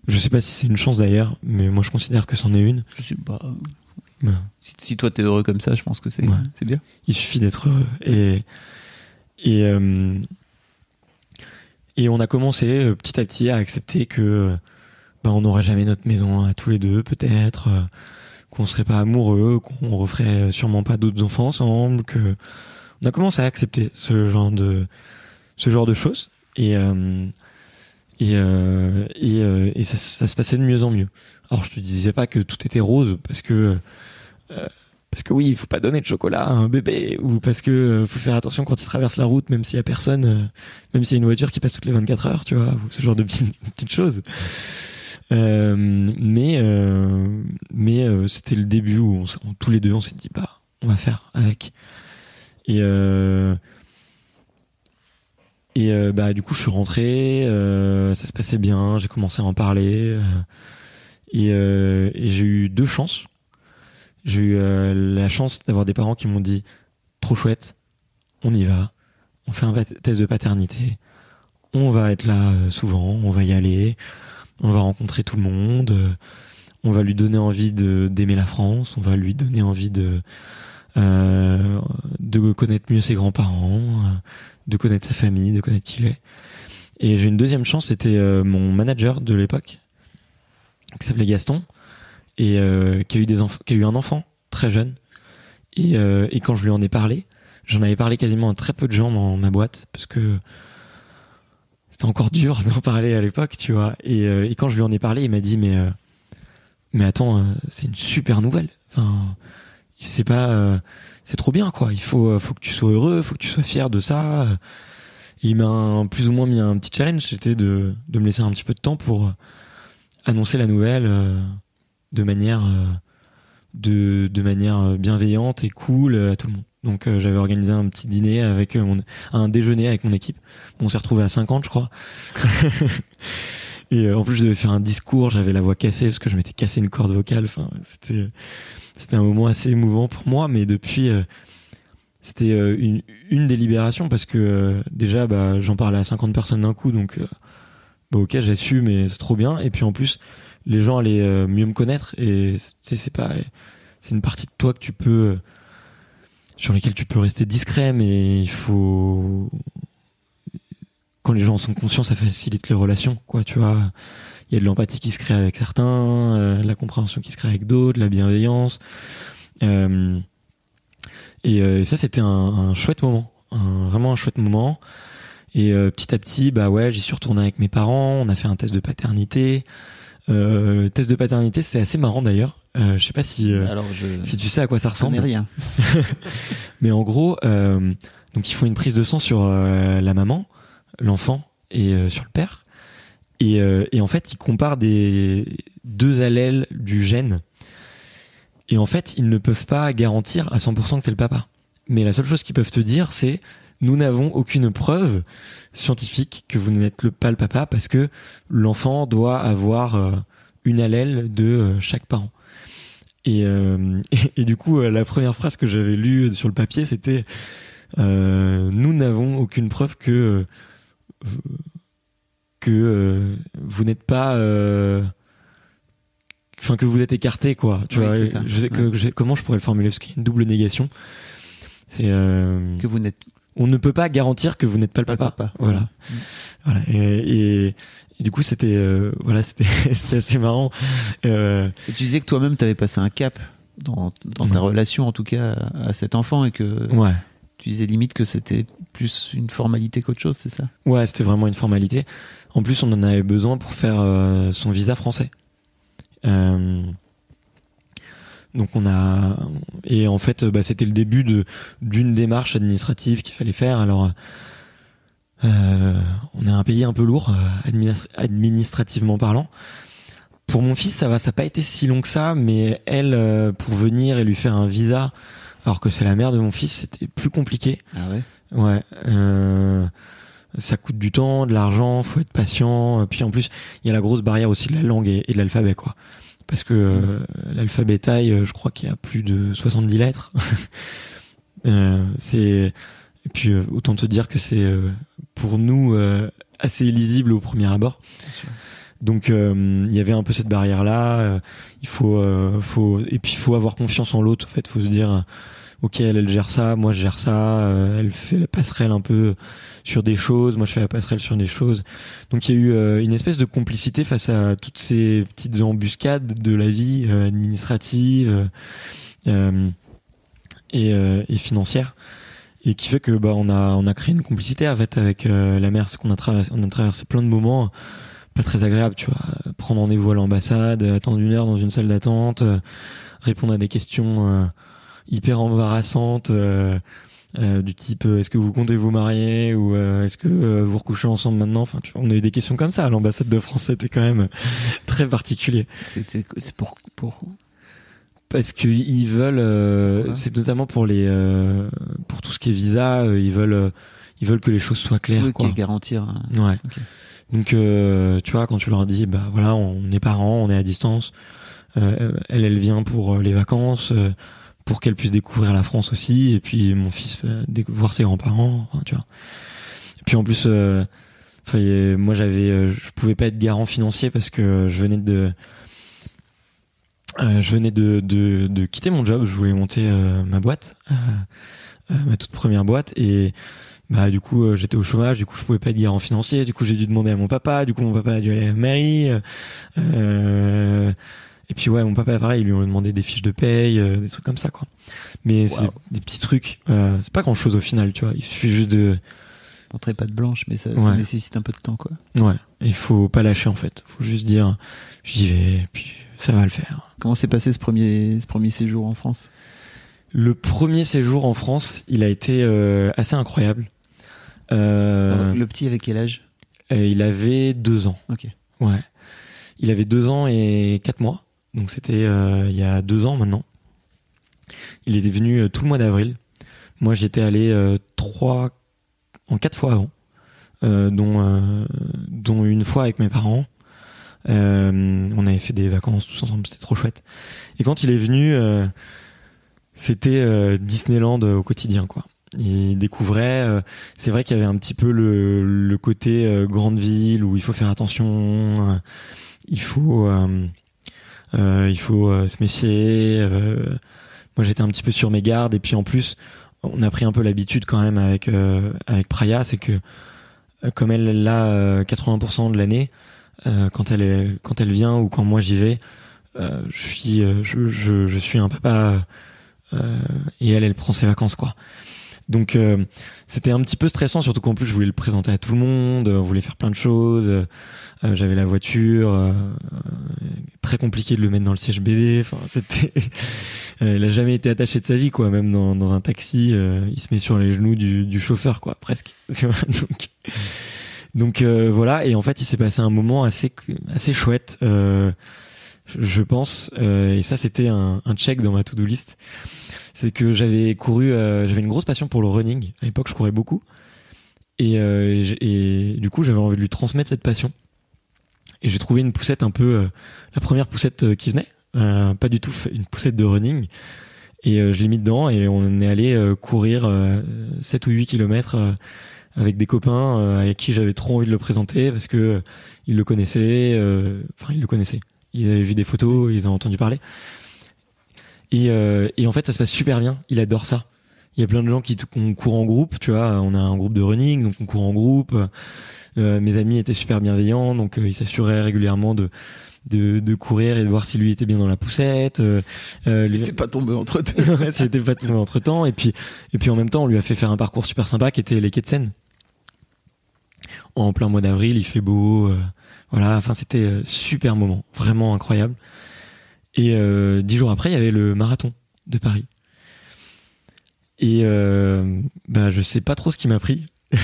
Je sais pas si c'est une chance d'ailleurs, mais moi je considère que c'en est une. Je sais pas. Si, toi t'es heureux comme ça, je pense que c'est c'est bien. Il suffit d'être heureux et et euh, et on a commencé euh, petit à petit à accepter que bah, on n'aurait jamais notre maison à tous les deux, peut-être euh, qu'on serait pas amoureux, qu'on referait sûrement pas d'autres enfants ensemble, que on a commencé à accepter ce genre de ce genre de choses et et et, et ça, ça, se passait de mieux en mieux. Alors je te disais pas que tout était rose parce que euh, parce que oui, il faut pas donner de chocolat à un bébé ou parce que euh, faut faire attention quand il traverse la route, même s'il y a personne, euh, même s'il y a une voiture qui passe toutes les 24 heures, tu vois, ou ce genre de petites choses. Mais mais c'était le début où on, tous les deux on s'est dit bah on va faire avec et Et euh, bah du coup, je suis rentré, euh, ça se passait bien, j'ai commencé à en parler, euh, et, euh, et j'ai eu deux chances. J'ai eu euh, la chance d'avoir des parents qui m'ont dit trop chouette, on y va, on fait un test de paternité, on va être là euh, souvent, on va y aller, on va rencontrer tout le monde, euh, on va lui donner envie d'aimer la France, on va lui donner envie de euh, de connaître mieux ses grands-parents, euh, de connaître sa famille, de connaître qui il est. Et j'ai une deuxième chance, c'était mon manager de l'époque, qui s'appelait Gaston, et euh, qui a eu des qui a eu un enfant très jeune. Et, et quand je lui en ai parlé, j'en avais parlé quasiment à très peu de gens dans ma boîte, parce que c'était encore dur d'en parler à l'époque, tu vois. Et, euh, et quand je lui en ai parlé, il m'a dit mais euh, mais attends, euh, c'est une super nouvelle. Enfin, c'est pas, c'est trop bien quoi. Il faut faut que tu sois heureux, faut que tu sois fier de ça. Et il m'a plus ou moins mis un petit challenge, c'était de de me laisser un petit peu de temps pour annoncer la nouvelle de manière de de manière bienveillante et cool à tout le monde. Donc euh, j'avais organisé un petit dîner avec euh, mon un déjeuner avec mon équipe. On s'est retrouvé à 50 je crois. Et euh, en plus, je devais faire un discours, j'avais la voix cassée parce que je m'étais cassé une corde vocale. Enfin, c'était c'était un moment assez émouvant pour moi, mais depuis, c'était une, une délibération parce que déjà, bah, j'en parlais à 50 personnes d'un coup, donc bah, ok, j'ai su, mais c'est trop bien. Et puis en plus, les gens allaient mieux me connaître et c'est pas, c'est une partie de toi que tu peux, sur lesquelles tu peux rester discret, mais il faut quand les gens en sont conscients, ça facilite les relations, quoi, tu vois. Il y a de l'empathie qui se crée avec certains, euh, la compréhension qui se crée avec d'autres, la bienveillance. Euh, et euh, ça, c'était un, chouette moment, vraiment un chouette moment. Et petit à petit, bah ouais, j'y suis retourné avec mes parents. On a fait un test de paternité. Le test de paternité, c'est assez marrant d'ailleurs. Euh, je sais pas si euh, Alors, je. si tu sais à quoi ça ressemble. rien. Mais en gros, euh, donc ils font une prise de sang sur euh, la maman, l'enfant et euh, sur le père. Et, euh, et en fait, ils comparent des deux allèles du gène. Et en fait, ils ne peuvent pas garantir à 100% que c'est le papa. Mais la seule chose qu'ils peuvent te dire, c'est nous n'avons aucune preuve scientifique que vous n'êtes le, pas le papa parce que l'enfant doit avoir une allèle de chaque parent. Et, euh, et, et du coup, euh, la première phrase que j'avais lue sur le papier, c'était euh, nous n'avons aucune preuve que euh, que euh, vous n'êtes pas euh, enfin que vous êtes écarté quoi tu Oui, vois je sais que comment je pourrais le formuler? Parce qu'il y a une double négation. C'est euh, Que vous n'êtes on ne peut pas garantir que vous n'êtes pas le papa, papa. voilà. Voilà. Et, et- et du coup c'était euh, voilà c'était c'était assez marrant. Euh, Et tu disais que toi-même, tu avais passé un cap dans, dans ta relation, en tout cas, à cet enfant, et que ouais. tu disais limite que c'était plus une formalité qu'autre chose, c'est ça? Ouais, c'était vraiment une formalité. En plus, on en avait besoin pour faire euh, son visa français. Donc on a et en fait, bah, c'était le début de d'une démarche administrative qu'il fallait faire. Alors, euh, on est un pays un peu lourd euh, adminis- administrativement parlant. Pour mon fils, ça va, ça n'a pas été si long que ça, mais elle, euh, pour venir et lui faire un visa, alors que c'est la mère de mon fils, c'était plus compliqué. Ah ouais? Ouais. Euh, ça coûte du temps, de l'argent, faut être patient. Euh, Puis en plus, il y a la grosse barrière aussi de la langue et, et de l'alphabet, quoi. Parce que euh, l'alphabet taille, euh, je crois qu'il y a plus de 70 lettres. euh, c'est et puis euh, autant te dire que c'est euh, pour nous euh, assez illisible au premier abord. Donc euh, il y avait un peu cette barrière là. il faut, euh, faut et puis il faut avoir confiance en l'autre. En fait, faut se dire, euh, ok, elle, gère ça, moi je gère ça. euh, elle fait la passerelle un peu sur des choses, moi je fais la passerelle sur des choses. Donc il y a eu euh, une espèce de complicité face à toutes ces petites embuscades de la vie euh, administrative euh, et, euh, et financière. Et qui fait que bah on a on a créé une complicité en fait avec euh, la mère, c'est qu'on a traversé on a traversé plein de moments pas très agréable, tu vois. Prendre rendez-vous à l'ambassade, attendre une heure dans une salle d'attente, euh, répondre à des questions euh, hyper embarrassantes euh, euh, du type euh, est-ce que vous comptez vous marier ou euh, est-ce que euh, vous recouchez ensemble maintenant? Enfin, tu vois, on a eu des questions comme ça à l'ambassade de France, c'était quand même très particulier C'est pour, pour. parce que ils veulent, euh, Pourquoi c'est notamment pour les, euh, pour tout ce qui est visa, euh, ils veulent, ils veulent que les choses soient claires. Oui, quoi. garantir. hein. Ouais. Ok. Donc, euh, tu vois, quand tu leur dis, bah voilà, on est parents, on est à distance. euh, elle, elle vient pour les vacances, euh, pour qu'elle puisse découvrir la France aussi. Et puis mon fils euh, voir ses grands-parents, tu vois. Et puis en plus, euh, moi j'avais, euh, je pouvais pas être garant financier parce que je venais de, euh, je venais de, de, de quitter mon job. Je voulais monter euh, ma boîte, euh, ma toute première boîte et bah du coup euh, j'étais au chômage du coup je pouvais pas être garant financier du coup j'ai dû demander à mon papa du coup mon papa a dû aller à euh, euh, et puis ouais mon papa pareil ils lui ont demandé des fiches de paye euh, des trucs comme ça quoi. Mais c'est des petits trucs euh, c'est pas grand chose au final tu vois. Il suffit juste de Montrer pas de blanche, mais ça, ça nécessite un peu de temps, quoi. ouais. Il faut pas lâcher en fait. Faut juste dire j'y vais puis ça va le faire. Comment s'est passé ce premier, ce premier séjour en France? Le premier séjour en France il a été euh, assez incroyable. Euh, Alors, Le petit avec quel âge? euh, il avait deux ans. Ok. Ouais. Il avait deux ans et quatre mois. Donc c'était euh, il y a deux ans maintenant. Il était venu euh, tout le mois d'avril. Moi j'étais allé euh, trois en quatre fois avant, euh, dont euh, dont une fois avec mes parents. Euh, on avait fait des vacances tous ensemble, c'était trop chouette. Et quand il est venu, c'était Disneyland au quotidien quoi. Il découvrait. euh, c'est vrai qu'il y avait un petit peu le, le côté euh, grande ville où il faut faire attention, euh, il faut il faut euh, se méfier. euh. moi j'étais un petit peu sur mes gardes et puis en plus on a pris un peu l'habitude quand même avec euh, avec Praya, c'est que euh, comme elle euh, 80% de l'année, euh, quand elle est quand elle vient ou quand moi j'y vais, euh, je suis euh, je, je, je suis un papa euh, et elle elle prend ses vacances quoi. Donc euh, c'était un petit peu stressant, surtout qu'en plus je voulais le présenter à tout le monde, on voulait faire plein de choses. euh, euh, J'avais la voiture, euh, euh, très compliqué de le mettre dans le siège bébé. Enfin, c'était, euh, il a jamais été attaché de sa vie, quoi. Même dans, dans un taxi, il se met sur les genoux du, du chauffeur, quoi, presque. Donc, donc voilà. Et en fait, il s'est passé un moment assez assez chouette, je, pense. et ça, c'était un, un check dans ma to-do list c'est que j'avais couru, euh, j'avais une grosse passion pour le running. À l'époque, je courais beaucoup. Et, euh, et du coup, j'avais envie de lui transmettre cette passion. Et j'ai trouvé une poussette un peu, euh, la première poussette qui venait, pas du tout une poussette de running. Et je l'ai mis dedans et on est allé courir euh, 7 ou 8 kilomètres avec des copains avec qui j'avais trop envie de le présenter parce que ils le connaissaient, enfin ils le connaissaient. Ils avaient vu des photos, ils ont entendu parler. Et, euh, et en fait, ça se passe super bien. Il adore ça. Il y a plein de gens qui qu'on court en groupe, tu vois. On a un groupe de running, donc on court en groupe. Euh, mes amis étaient super bienveillants, donc euh, ils s'assuraient régulièrement de, de de courir et de voir si lui était bien dans la poussette. Euh, euh, les- pas tombé entre. Ouais, c'était pas tout entre temps et puis et puis en même temps on lui a fait faire un parcours super sympa qui était les quais de Seine en plein mois d'avril il fait beau euh, voilà enfin c'était super moment vraiment incroyable et euh, dix jours après il y avait le marathon de Paris et euh, bah je sais pas trop ce qui m'a pris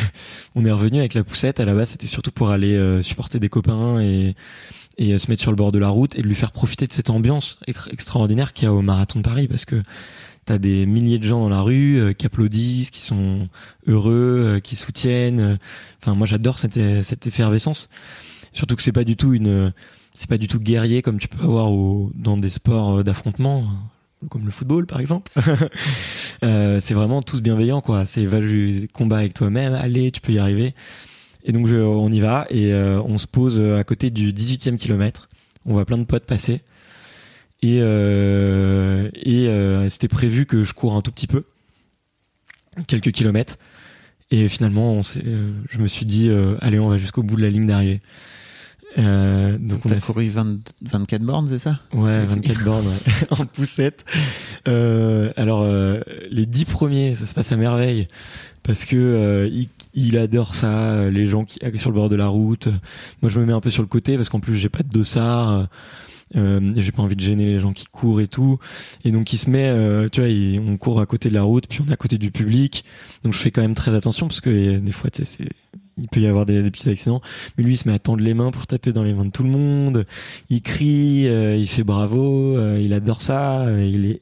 on est revenu avec la poussette à la base c'était surtout pour aller euh, supporter des copains et et euh, se mettre sur le bord de la route et de lui faire profiter de cette ambiance ex- extraordinaire qu'il y a au marathon de Paris parce que t'as des milliers de gens dans la rue euh, qui applaudissent, qui sont heureux, qui soutiennent. Enfin, moi j'adore cette, cette effervescence. Surtout que c'est pas du tout une, c'est pas du tout guerrier comme tu peux avoir au, dans des sports euh, d'affrontement euh, comme le football par exemple. Euh, c'est vraiment tous bienveillants quoi. C'est va combat avec toi-même, allez, tu peux y arriver. Et donc on y va et on se pose à côté du 18e kilomètre. On voit plein de potes passer. Et, euh, et c'était prévu que je cours un tout petit peu, quelques kilomètres. Et finalement, je me suis dit, allez, on va jusqu'au bout de la ligne d'arrivée. Euh, donc on T'as a couru 20 24 bornes, c'est ça? Ouais, Ok. 24 bornes ouais. en poussette. Euh, alors euh, les 10 premiers, ça se passe à merveille parce que euh, il, il adore ça, euh, les gens qui sur le bord de la route. Moi, je me mets un peu sur le côté parce qu'en plus j'ai pas de dossard. euh, euh, j'ai pas envie de gêner les gens qui courent et tout. Et donc il se met, euh, tu vois, il- on court à côté de la route, puis on est à côté du public. Donc je fais quand même très attention parce que euh, des fois, tu sais, c'est il peut y avoir des, petits accidents. Mais lui, il se met à tendre les mains pour taper dans les mains de tout le monde. Il crie, euh, il fait bravo, euh, il adore ça, euh, il est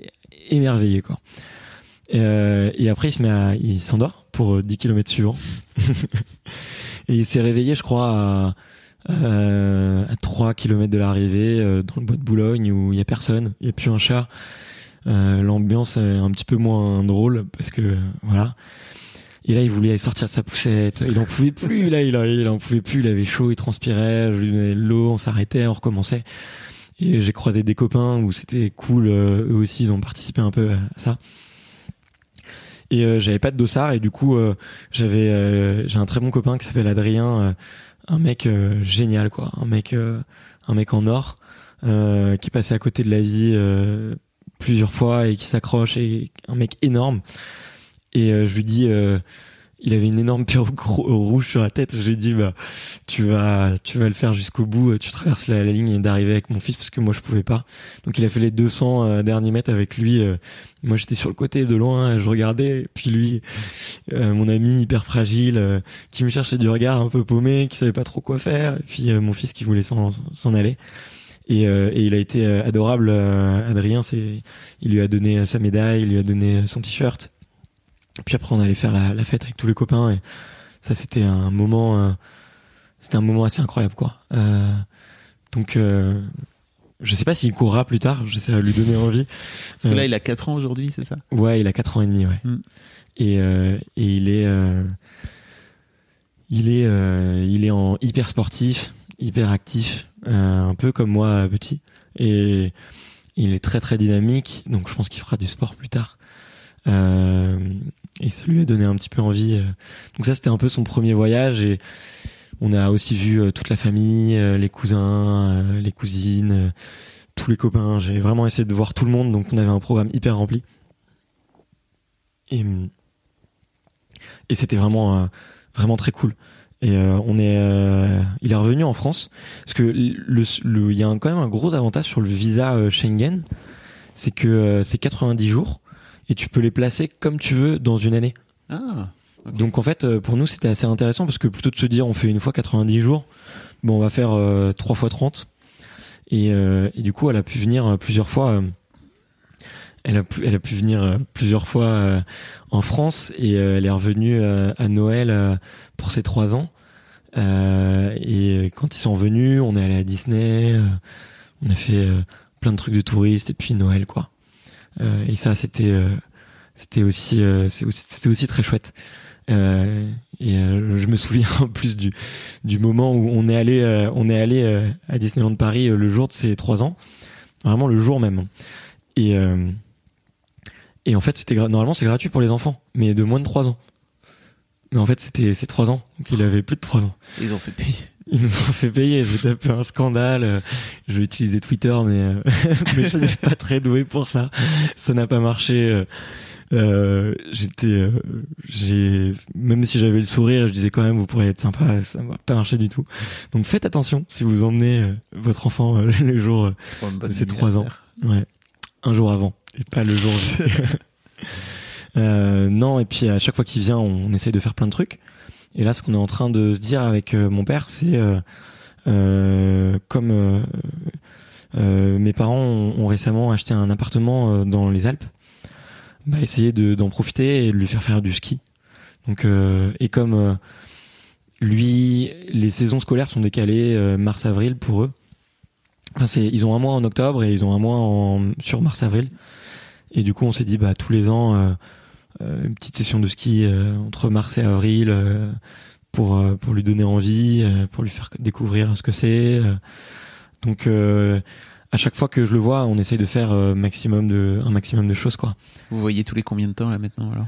émerveillé quoi. Et après, il se met à, il s'endort. pour 10 km suivants. et il s'est réveillé, je crois, à, à 3 km de l'arrivée, dans le bois de Boulogne, où il y a personne, il n'y a plus un chat. L'ambiance est un petit peu moins drôle, parce que, voilà. Et là, il voulait sortir de sa poussette. Il en pouvait plus. Là, il, en pouvait plus. Il avait chaud, il transpirait. Je lui donnais l'eau, on s'arrêtait, on recommençait. Et j'ai croisé des copains où c'était cool. Euh, eux aussi, ils ont participé un peu à ça. Et euh, j'avais pas de dossard et du coup, euh, j'avais, j'ai un très bon copain qui s'appelle Adrien, un mec génial quoi, un mec, un mec en or, qui est passé à côté de la vie plusieurs fois et qui s'accroche et un mec énorme. Et je lui dis il avait une énorme perruque rouge sur la tête. J'ai dit bah tu vas tu vas le faire jusqu'au bout. Tu traverses la, ligne d'arriver avec mon fils parce que moi je pouvais pas. Donc il a fait les 200 euh, derniers mètres avec lui. Euh. moi j'étais sur le côté de loin, je regardais. Puis lui, euh, mon ami hyper fragile, qui me cherchait du regard un peu paumé, qui savait pas trop quoi faire. Et puis mon fils qui voulait s'en s'en aller. Et, et, il a été adorable. Adrien, c'est il lui a donné sa médaille, il lui a donné son t-shirt. Puis après, on allait faire la, la, fête avec tous les copains et ça, c'était un moment, euh, c'était un moment assez incroyable, quoi. Euh, donc, euh, je sais pas s'il courra plus tard. J'essaie de lui donner envie. Parce que là, il a 4 ans aujourd'hui, c'est ça? Ouais, il a 4 ans et demi, ouais. Mm. Et, et il est, il est, il est en hyper sportif, hyper actif, un peu comme moi petit. Et il est très très dynamique. Donc, je pense qu'il fera du sport plus tard. Euh, et ça lui a donné un petit peu envie. Euh. Donc ça, c'était un peu son premier voyage et on a aussi vu euh, toute la famille, les cousins, les cousines, tous les copains. J'ai vraiment essayé de voir tout le monde, donc on avait un programme hyper rempli. Et, et c'était vraiment, vraiment très cool. Et on est, il est revenu en France parce que il y a quand même un gros avantage sur le visa Schengen, c'est que c'est 90 jours et tu peux les placer comme tu veux dans une année. Ah, Donc en fait, euh, pour nous, c'était assez intéressant parce que plutôt de se dire on fait une fois 90 jours, bon, on va faire euh, 3 fois 30. Et, euh, et, du coup, elle a pu venir euh, plusieurs fois. elle a pu, elle a pu venir plusieurs fois en France et elle est revenue à Noël pour ses trois ans. et quand ils sont venus, on est allé à Disney, on a fait plein de trucs de touristes et puis Noël quoi. Euh, et ça, c'était euh, c'était aussi euh, c'était aussi très chouette. Euh, et je me souviens en plus du du moment où on est allé on est allé à Disneyland Paris le jour de ses trois ans, vraiment le jour même. Et et en fait c'était normalement c'est gratuit pour les enfants, mais de moins de trois ans. Mais en fait c'était c'est trois ans, donc il avait plus de trois ans. Ils ont fait payer. Ils nous ont fait payer. J'ai tapé un scandale. Je vais utiliser Twitter, mais euh, mais je n'ai pas très doué pour ça. Ça n'a pas marché. Euh, j'étais, euh, j'ai même si j'avais le sourire, je disais quand même vous pourriez être sympa. Ça n'a pas marché du tout. Donc faites attention si vous emmenez votre enfant le jour de ses trois ans. Ouais, un jour avant et pas le jour. non, et puis à chaque fois qu'il vient, on, on essaye de faire plein de trucs. Et là, ce qu'on est en train de se dire avec euh, mon père, c'est euh, euh, comme mes parents ont, récemment acheté un appartement dans les Alpes, bah, essayer d'en profiter et de lui faire faire du ski. Donc, et comme lui, les saisons scolaires sont décalées mars-avril pour eux. Enfin, c'est, ils ont un mois en octobre et ils ont un mois en, sur mars-avril. Et du coup, on s'est dit, bah, tous les ans, euh, une petite session de ski euh, entre mars et avril euh, pour pour lui donner envie, pour lui faire découvrir ce que c'est. donc à chaque fois que je le vois, on essaye de faire maximum de un maximum de choses quoi. Vous voyez tous les combien de temps là maintenant alors?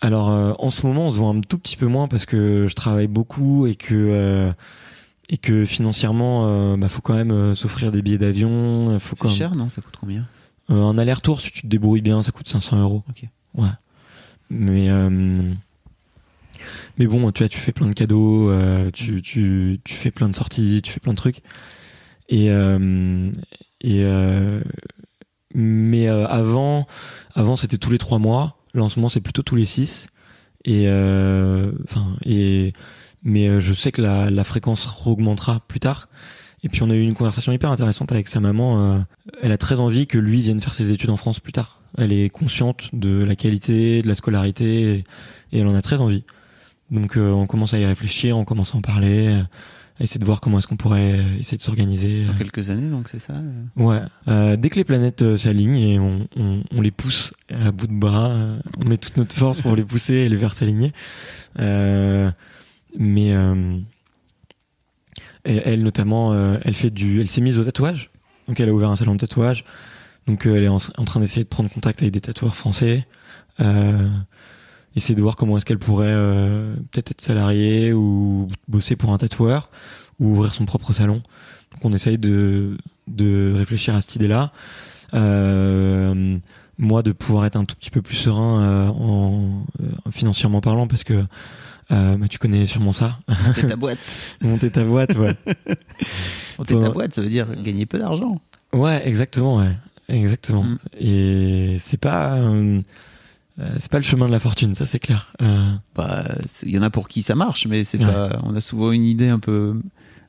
Alors en ce moment, on se voit un tout petit peu moins parce que je travaille beaucoup et que et que financièrement, bah faut quand même s'offrir des billets d'avion. C'est cher non? Ça coûte combien? Un aller-retour, si tu te débrouilles bien, ça coûte 500 euros. Ok. Ouais. Mais euh, mais bon, tu vois, tu fais plein de cadeaux, euh, tu, tu, tu fais plein de sorties, tu fais plein de trucs. Et euh, et mais avant avant c'était tous les trois mois. Là en ce moment c'est plutôt tous les six. Et enfin et mais je sais que la, la fréquence augmentera plus tard. Et puis on a eu une conversation hyper intéressante avec sa maman. elle a très envie que lui vienne faire ses études en France plus tard. Elle est consciente de la qualité, de la scolarité, et, elle en a très envie. Donc on commence à y réfléchir, on commence à en parler essayer de voir comment est-ce qu'on pourrait essayer de s'organiser. Dans quelques années, donc c'est ça euh Ouais. Euh, dès que les planètes euh, s'alignent et on, on, on, les pousse à bout de bras, euh, on met toute notre force pour les pousser et les faire s'aligner. Euh, mais elle, notamment, elle fait du, elle s'est mise au tatouage. Donc elle a ouvert un salon de tatouage. Donc elle est en, en train d'essayer de prendre contact avec des tatoueurs français. Euh, essayer de voir comment est-ce qu'elle pourrait euh, peut-être être salariée ou bosser pour un tatoueur ou ouvrir son propre salon. Donc on essaye de, de réfléchir à cette idée-là. Euh, moi, de pouvoir être un tout petit peu plus serein euh, en, euh, financièrement parlant, parce que euh, bah, tu connais sûrement ça. Monter ta boîte. Monter ta boîte, ouais. Monter ta boîte, ça veut dire gagner peu d'argent. Ouais, exactement, ouais. Exactement. Mm. Et c'est pas euh, c'est pas le chemin de la fortune, ça c'est clair. Euh... Bah, il y en a pour qui ça marche, mais c'est pas. On a souvent une idée un peu,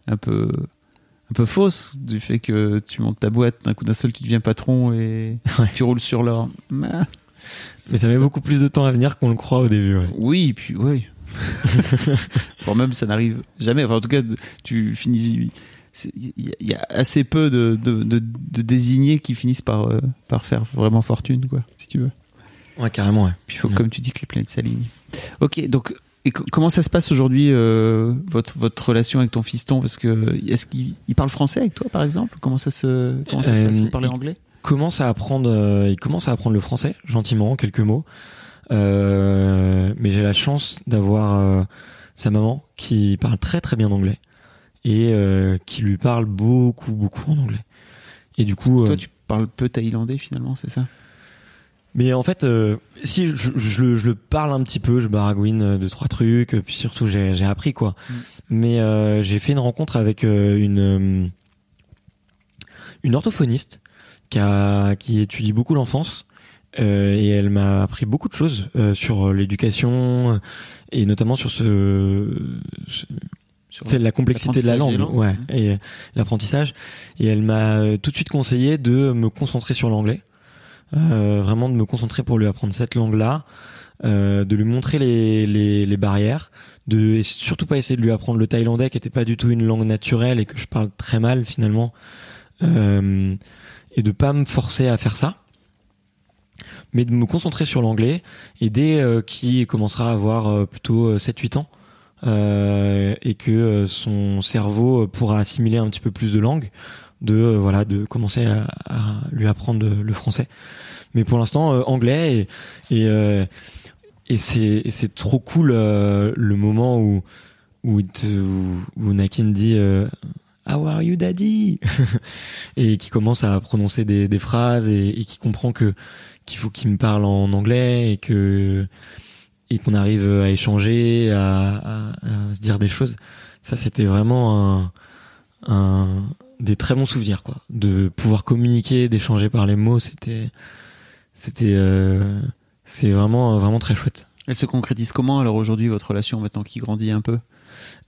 un peu, un peu fausse du fait que tu montes ta boîte, d'un coup d'un seul tu deviens patron et tu roules sur l'or. Mais ça met beaucoup plus de temps à venir qu'on le croit au début. Ouais. Oui, puis oui. Voire même ça n'arrive jamais. Enfin, en tout cas, tu finis. Il y a assez peu de, de, de, désignés qui finissent par, euh, par faire vraiment fortune, quoi, si tu veux. Ouais, carrément, ouais. Puis il faut, comme tu dis, que les planètes s'alignent. Ok, donc et comment ça se passe aujourd'hui euh, votre votre relation avec ton fiston? Parce que est-ce qu'il il parle français avec toi, par exemple? Comment ça se comment ça se passe? Vous parlez anglais? Commence à apprendre. Euh, il commence à apprendre le français gentiment, quelques mots. Mais j'ai la chance d'avoir sa maman qui parle très très bien anglais et euh, qui lui parle beaucoup beaucoup en anglais. Et du coup, toi, tu parles peu thaïlandais finalement, c'est ça? Mais en fait, euh, si je, je, je, le parle un petit peu, je baragouine euh, deux trois trucs, puis surtout j'ai appris quoi. Mm. Mais euh, j'ai fait une rencontre avec une une orthophoniste qui a qui étudie beaucoup l'enfance et elle m'a appris beaucoup de choses sur l'éducation et notamment sur ce, c'est la complexité de la langue, ouais, et l'apprentissage. Et elle m'a tout de suite conseillé de me concentrer sur l'anglais. Euh, vraiment de me concentrer pour lui apprendre cette langue-là, euh, de lui montrer les, les, les barrières, de et surtout pas essayer de lui apprendre le thaïlandais qui était pas du tout une langue naturelle et que je parle très mal finalement, euh, et de pas me forcer à faire ça. Mais de me concentrer sur l'anglais. Et dès euh, qu'il commencera à avoir euh, plutôt 7-8 ans euh, et que son cerveau pourra assimiler un petit peu plus de langues, de voilà de commencer à, lui apprendre le français. Mais pour l'instant euh, anglais et et, euh, et c'est c'est trop cool euh, le moment où où, où, Nakin dit How are you, daddy? Et qui commence à prononcer des, des phrases et, et qui comprend que qu'il faut qu'il me parle en anglais et que et qu'on arrive à échanger, à, à, à, se dire des choses. Ça, c'était vraiment un, un, des très bons souvenirs, quoi. De pouvoir communiquer, d'échanger par les mots, c'était c'était euh, c'est vraiment vraiment très chouette. Elle se concrétise comment alors aujourd'hui votre relation maintenant qui grandit un peu?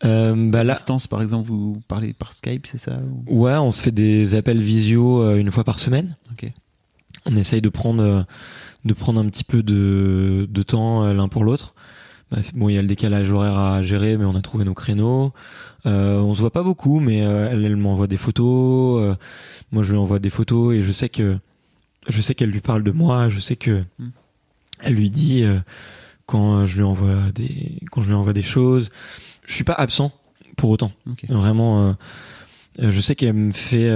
Euh, bah la distance par exemple vous parlez par Skype c'est ça Ouais on se fait des appels visio euh, une fois par semaine. On essaye de prendre euh, de prendre un petit peu de, de temps l'un pour l'autre. Bah, bon, il y a le décalage horaire à gérer, mais on a trouvé nos créneaux. Euh, on se voit pas beaucoup, mais elle, elle m'envoie des photos. moi, je lui envoie des photos et je sais que je sais qu'elle lui parle de moi, je sais que hmm. elle lui dit euh, quand je lui envoie des quand je lui envoie des choses. Je suis pas absent pour autant. Vraiment, euh, euh, je sais qu'elle me fait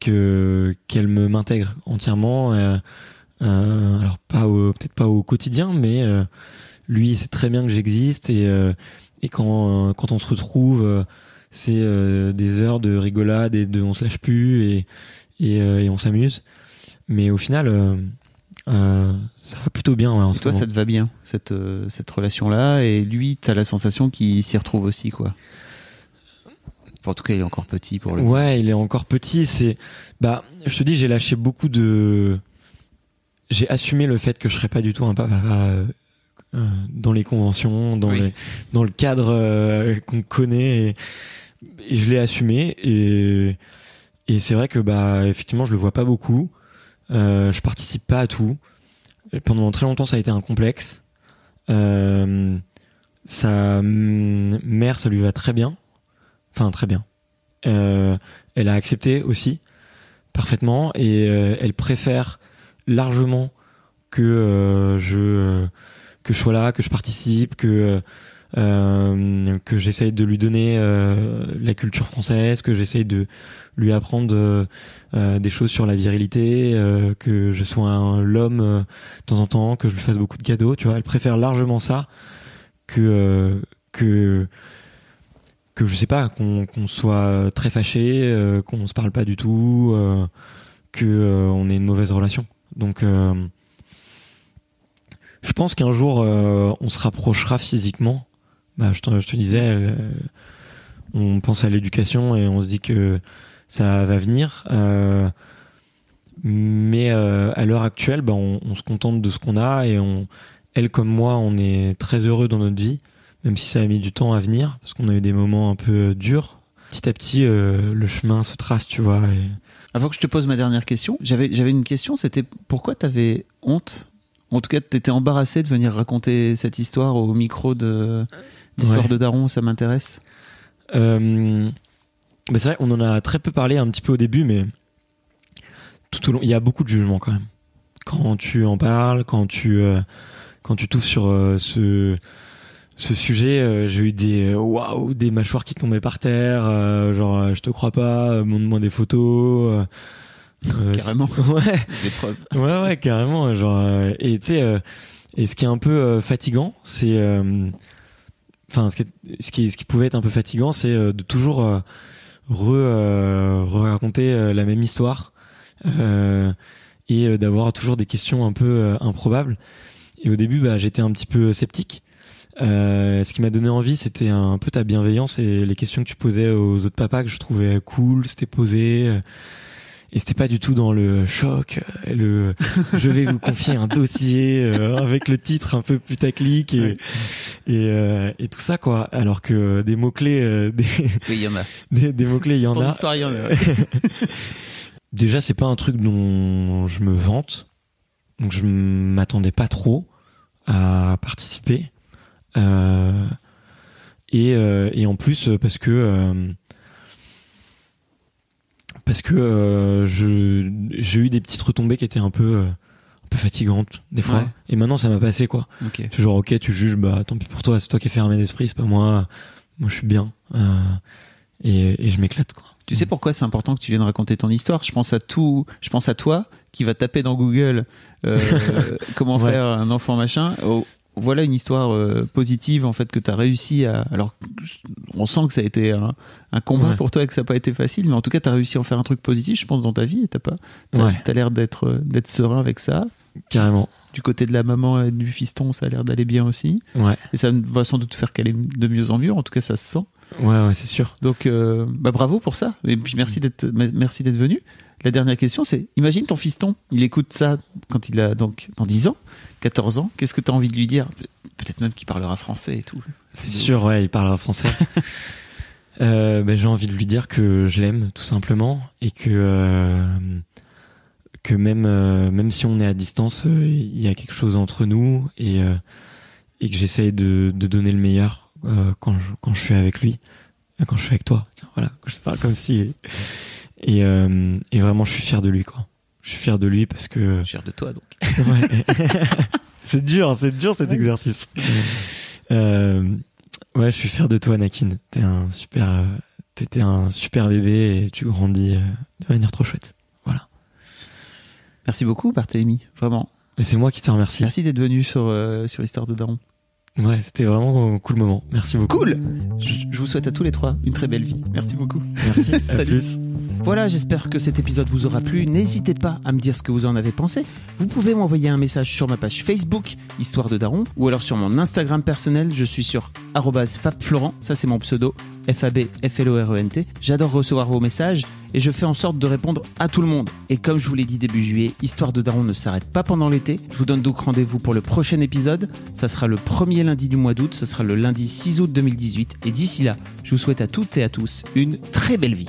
que qu'elle me m'intègre entièrement. Alors pas peut-être pas au quotidien, mais lui c'est très bien que j'existe et et quand quand on se retrouve, c'est des heures de rigolade et de on se lâche plus et et, et on s'amuse. Mais au final, euh, euh, ça va plutôt bien. Ouais, en toi, ça te va bien, cette, euh, cette relation-là? Et lui, tu as la sensation qu'il s'y retrouve aussi, quoi? En tout cas, il est encore petit pour le. Ouais, il est encore petit. C'est, bah, je te dis, j'ai lâché beaucoup de. J'ai assumé le fait que je serais pas du tout un papa euh, dans les conventions, dans, les, dans le cadre qu'on connaît, et, et je l'ai assumé. Et, et c'est vrai que bah, effectivement, je le vois pas beaucoup. Euh, je participe pas à tout. Et pendant très longtemps, ça a été un complexe. Euh, sa mm, mère, ça lui va très bien. Enfin, très bien. Euh, elle a accepté aussi parfaitement et euh, elle préfère largement que euh, je que je sois là, que je participe, que euh, que j'essaye de lui donner euh, la culture française, que j'essaye de lui apprendre euh, euh, des choses sur la virilité, euh, que je sois l'homme euh, de temps en temps, que je lui fasse beaucoup de cadeaux, tu vois. Elle préfère largement ça que euh, que que je sais pas qu'on soit très fâché, euh, qu'on se parle pas du tout, euh, que euh, on ait une mauvaise relation. Donc euh, je pense qu'un jour euh, on se rapprochera physiquement. Bah, je, te, disais, euh, on pense à l'éducation et on se dit que ça va venir. Mais à l'heure actuelle, bah, on, se contente de ce qu'on a et on, elle comme moi, on est très heureux dans notre vie, même si ça a mis du temps à venir parce qu'on a eu des moments un peu durs. Petit à petit, le chemin se trace, tu vois. Avant que je te pose ma dernière question, j'avais j'avais une question, c'était pourquoi t'avais honte? En tout cas, t'étais embarrassé de venir raconter cette histoire au micro de d'histoire Ouais. de Daron, ça m'intéresse. Euh, bah, c'est vrai, on en a très peu parlé un petit peu au début, mais tout au long, il y a beaucoup de jugement quand même. Quand tu en parles, quand tu euh, quand tu touches sur euh, ce ce sujet, euh, j'ai eu des euh, waouh, des mâchoires qui tombaient par terre, euh, genre euh, je te crois pas, euh, montre-moi des photos. euh, Carrément. Ouais. Des preuves. Ouais, ouais, carrément. Genre, euh, et tu sais, euh, et ce qui est un peu fatigant, c'est, euh, enfin, ce qui, est- ce qui, ce qui pouvait être un peu fatigant, c'est euh, de toujours euh, re, euh, raconter la même histoire euh, et euh, d'avoir toujours des questions un peu euh, improbables. Et au début, bah, j'étais un petit peu sceptique. Euh, ce qui m'a donné envie, c'était un peu ta bienveillance et les questions que tu posais aux autres papas que je trouvais cool, c'était posé. euh, et c'était pas du tout dans le choc, euh, le je vais vous confier un dossier euh, avec le titre un peu putaclic et et, euh, et tout ça quoi. Alors que des mots clés, des, Oui, il y en a. des, des mots clés, il y en a. histoire, il y en a. Déjà, c'est pas un truc dont je me vante, donc je m'attendais pas trop à participer. Euh, et, euh, et en plus euh, parce que parce que je j'ai eu des petites retombées qui étaient un peu un peu fatigantes des fois. Ouais. Et maintenant, ça m'a passé quoi. Ok. C'est genre ok, tu juges, bah tant pis pour toi, c'est toi qui es fermé d'esprit, c'est pas moi. Moi, je suis bien euh, et, et je m'éclate quoi. Tu sais pourquoi c'est important que tu viennes raconter ton histoire? Je pense à tout, je pense à toi qui va taper dans Google euh, comment Ouais. faire un enfant machin. Voilà une histoire euh, positive en fait que tu as réussi à. Alors, on sent que ça a été un, un combat Ouais. pour toi et que ça n'a pas été facile, mais en tout cas, tu as réussi à en faire un truc positif, je pense, dans ta vie. Et t'as pas, Ouais. l'air d'être euh, d'être serein avec ça. Carrément. Du côté de la maman et du fiston, ça a l'air d'aller bien aussi. Ouais. Et ça va sans doute faire qu'aller de mieux en mieux. En tout cas, ça se sent. Ouais, ouais, c'est sûr. Donc, euh, bah bravo pour ça. Et puis merci d'être, me- merci d'être venu. La dernière question, c'est imagine ton fiston, il écoute ça quand il a donc dans 10 ans, 14 ans. Qu'est-ce que tu as envie de lui dire? Pe- Peut-être même qu'il parlera français et tout. C'est sûr, ouais, il parlera français. euh, ben, j'ai envie de lui dire que je l'aime, tout simplement, et que euh, que même euh, même si on est à distance, euh, il y a quelque chose entre nous et euh, et que j'essaye de, de donner le meilleur euh, quand je quand je suis avec lui, quand je suis avec toi. Tiens, voilà, je parle comme si et euh, et vraiment, je suis fier de lui, quoi. Je suis fier de lui parce que Cher de toi donc. Ouais. c'est dur, c'est dur cet exercice. Euh, ouais, je suis fier de toi, Nakin. T'es un super, euh, t'étais un super bébé et tu grandis euh, de manière trop chouette. Voilà. Merci beaucoup, Barthélémy. Vraiment. Et c'est moi qui te remercie. Merci d'être venu sur euh, sur Histoire de Daron. Ouais, c'était vraiment un cool moment. Merci beaucoup. Cool. Je, je vous souhaite à tous les trois une très belle vie. Merci beaucoup. Merci. à Salut. plus. Voilà, j'espère que cet épisode vous aura plu. N'hésitez pas à me dire ce que vous en avez pensé. Vous pouvez m'envoyer un message sur ma page Facebook, Histoire de Daron, ou alors sur mon Instagram personnel. Je suis sur fabflorent, ça c'est mon pseudo, F-A-B-F-L-O-R-E-N-T. J'adore recevoir vos messages et je fais en sorte de répondre à tout le monde. Et comme je vous l'ai dit début juillet, Histoire de Daron ne s'arrête pas pendant l'été. Je vous donne donc rendez-vous pour le prochain épisode. Ça sera le premier lundi du mois d'août, ça sera le lundi 6 août 2018. Et d'ici là, je vous souhaite à toutes et à tous une très belle vie.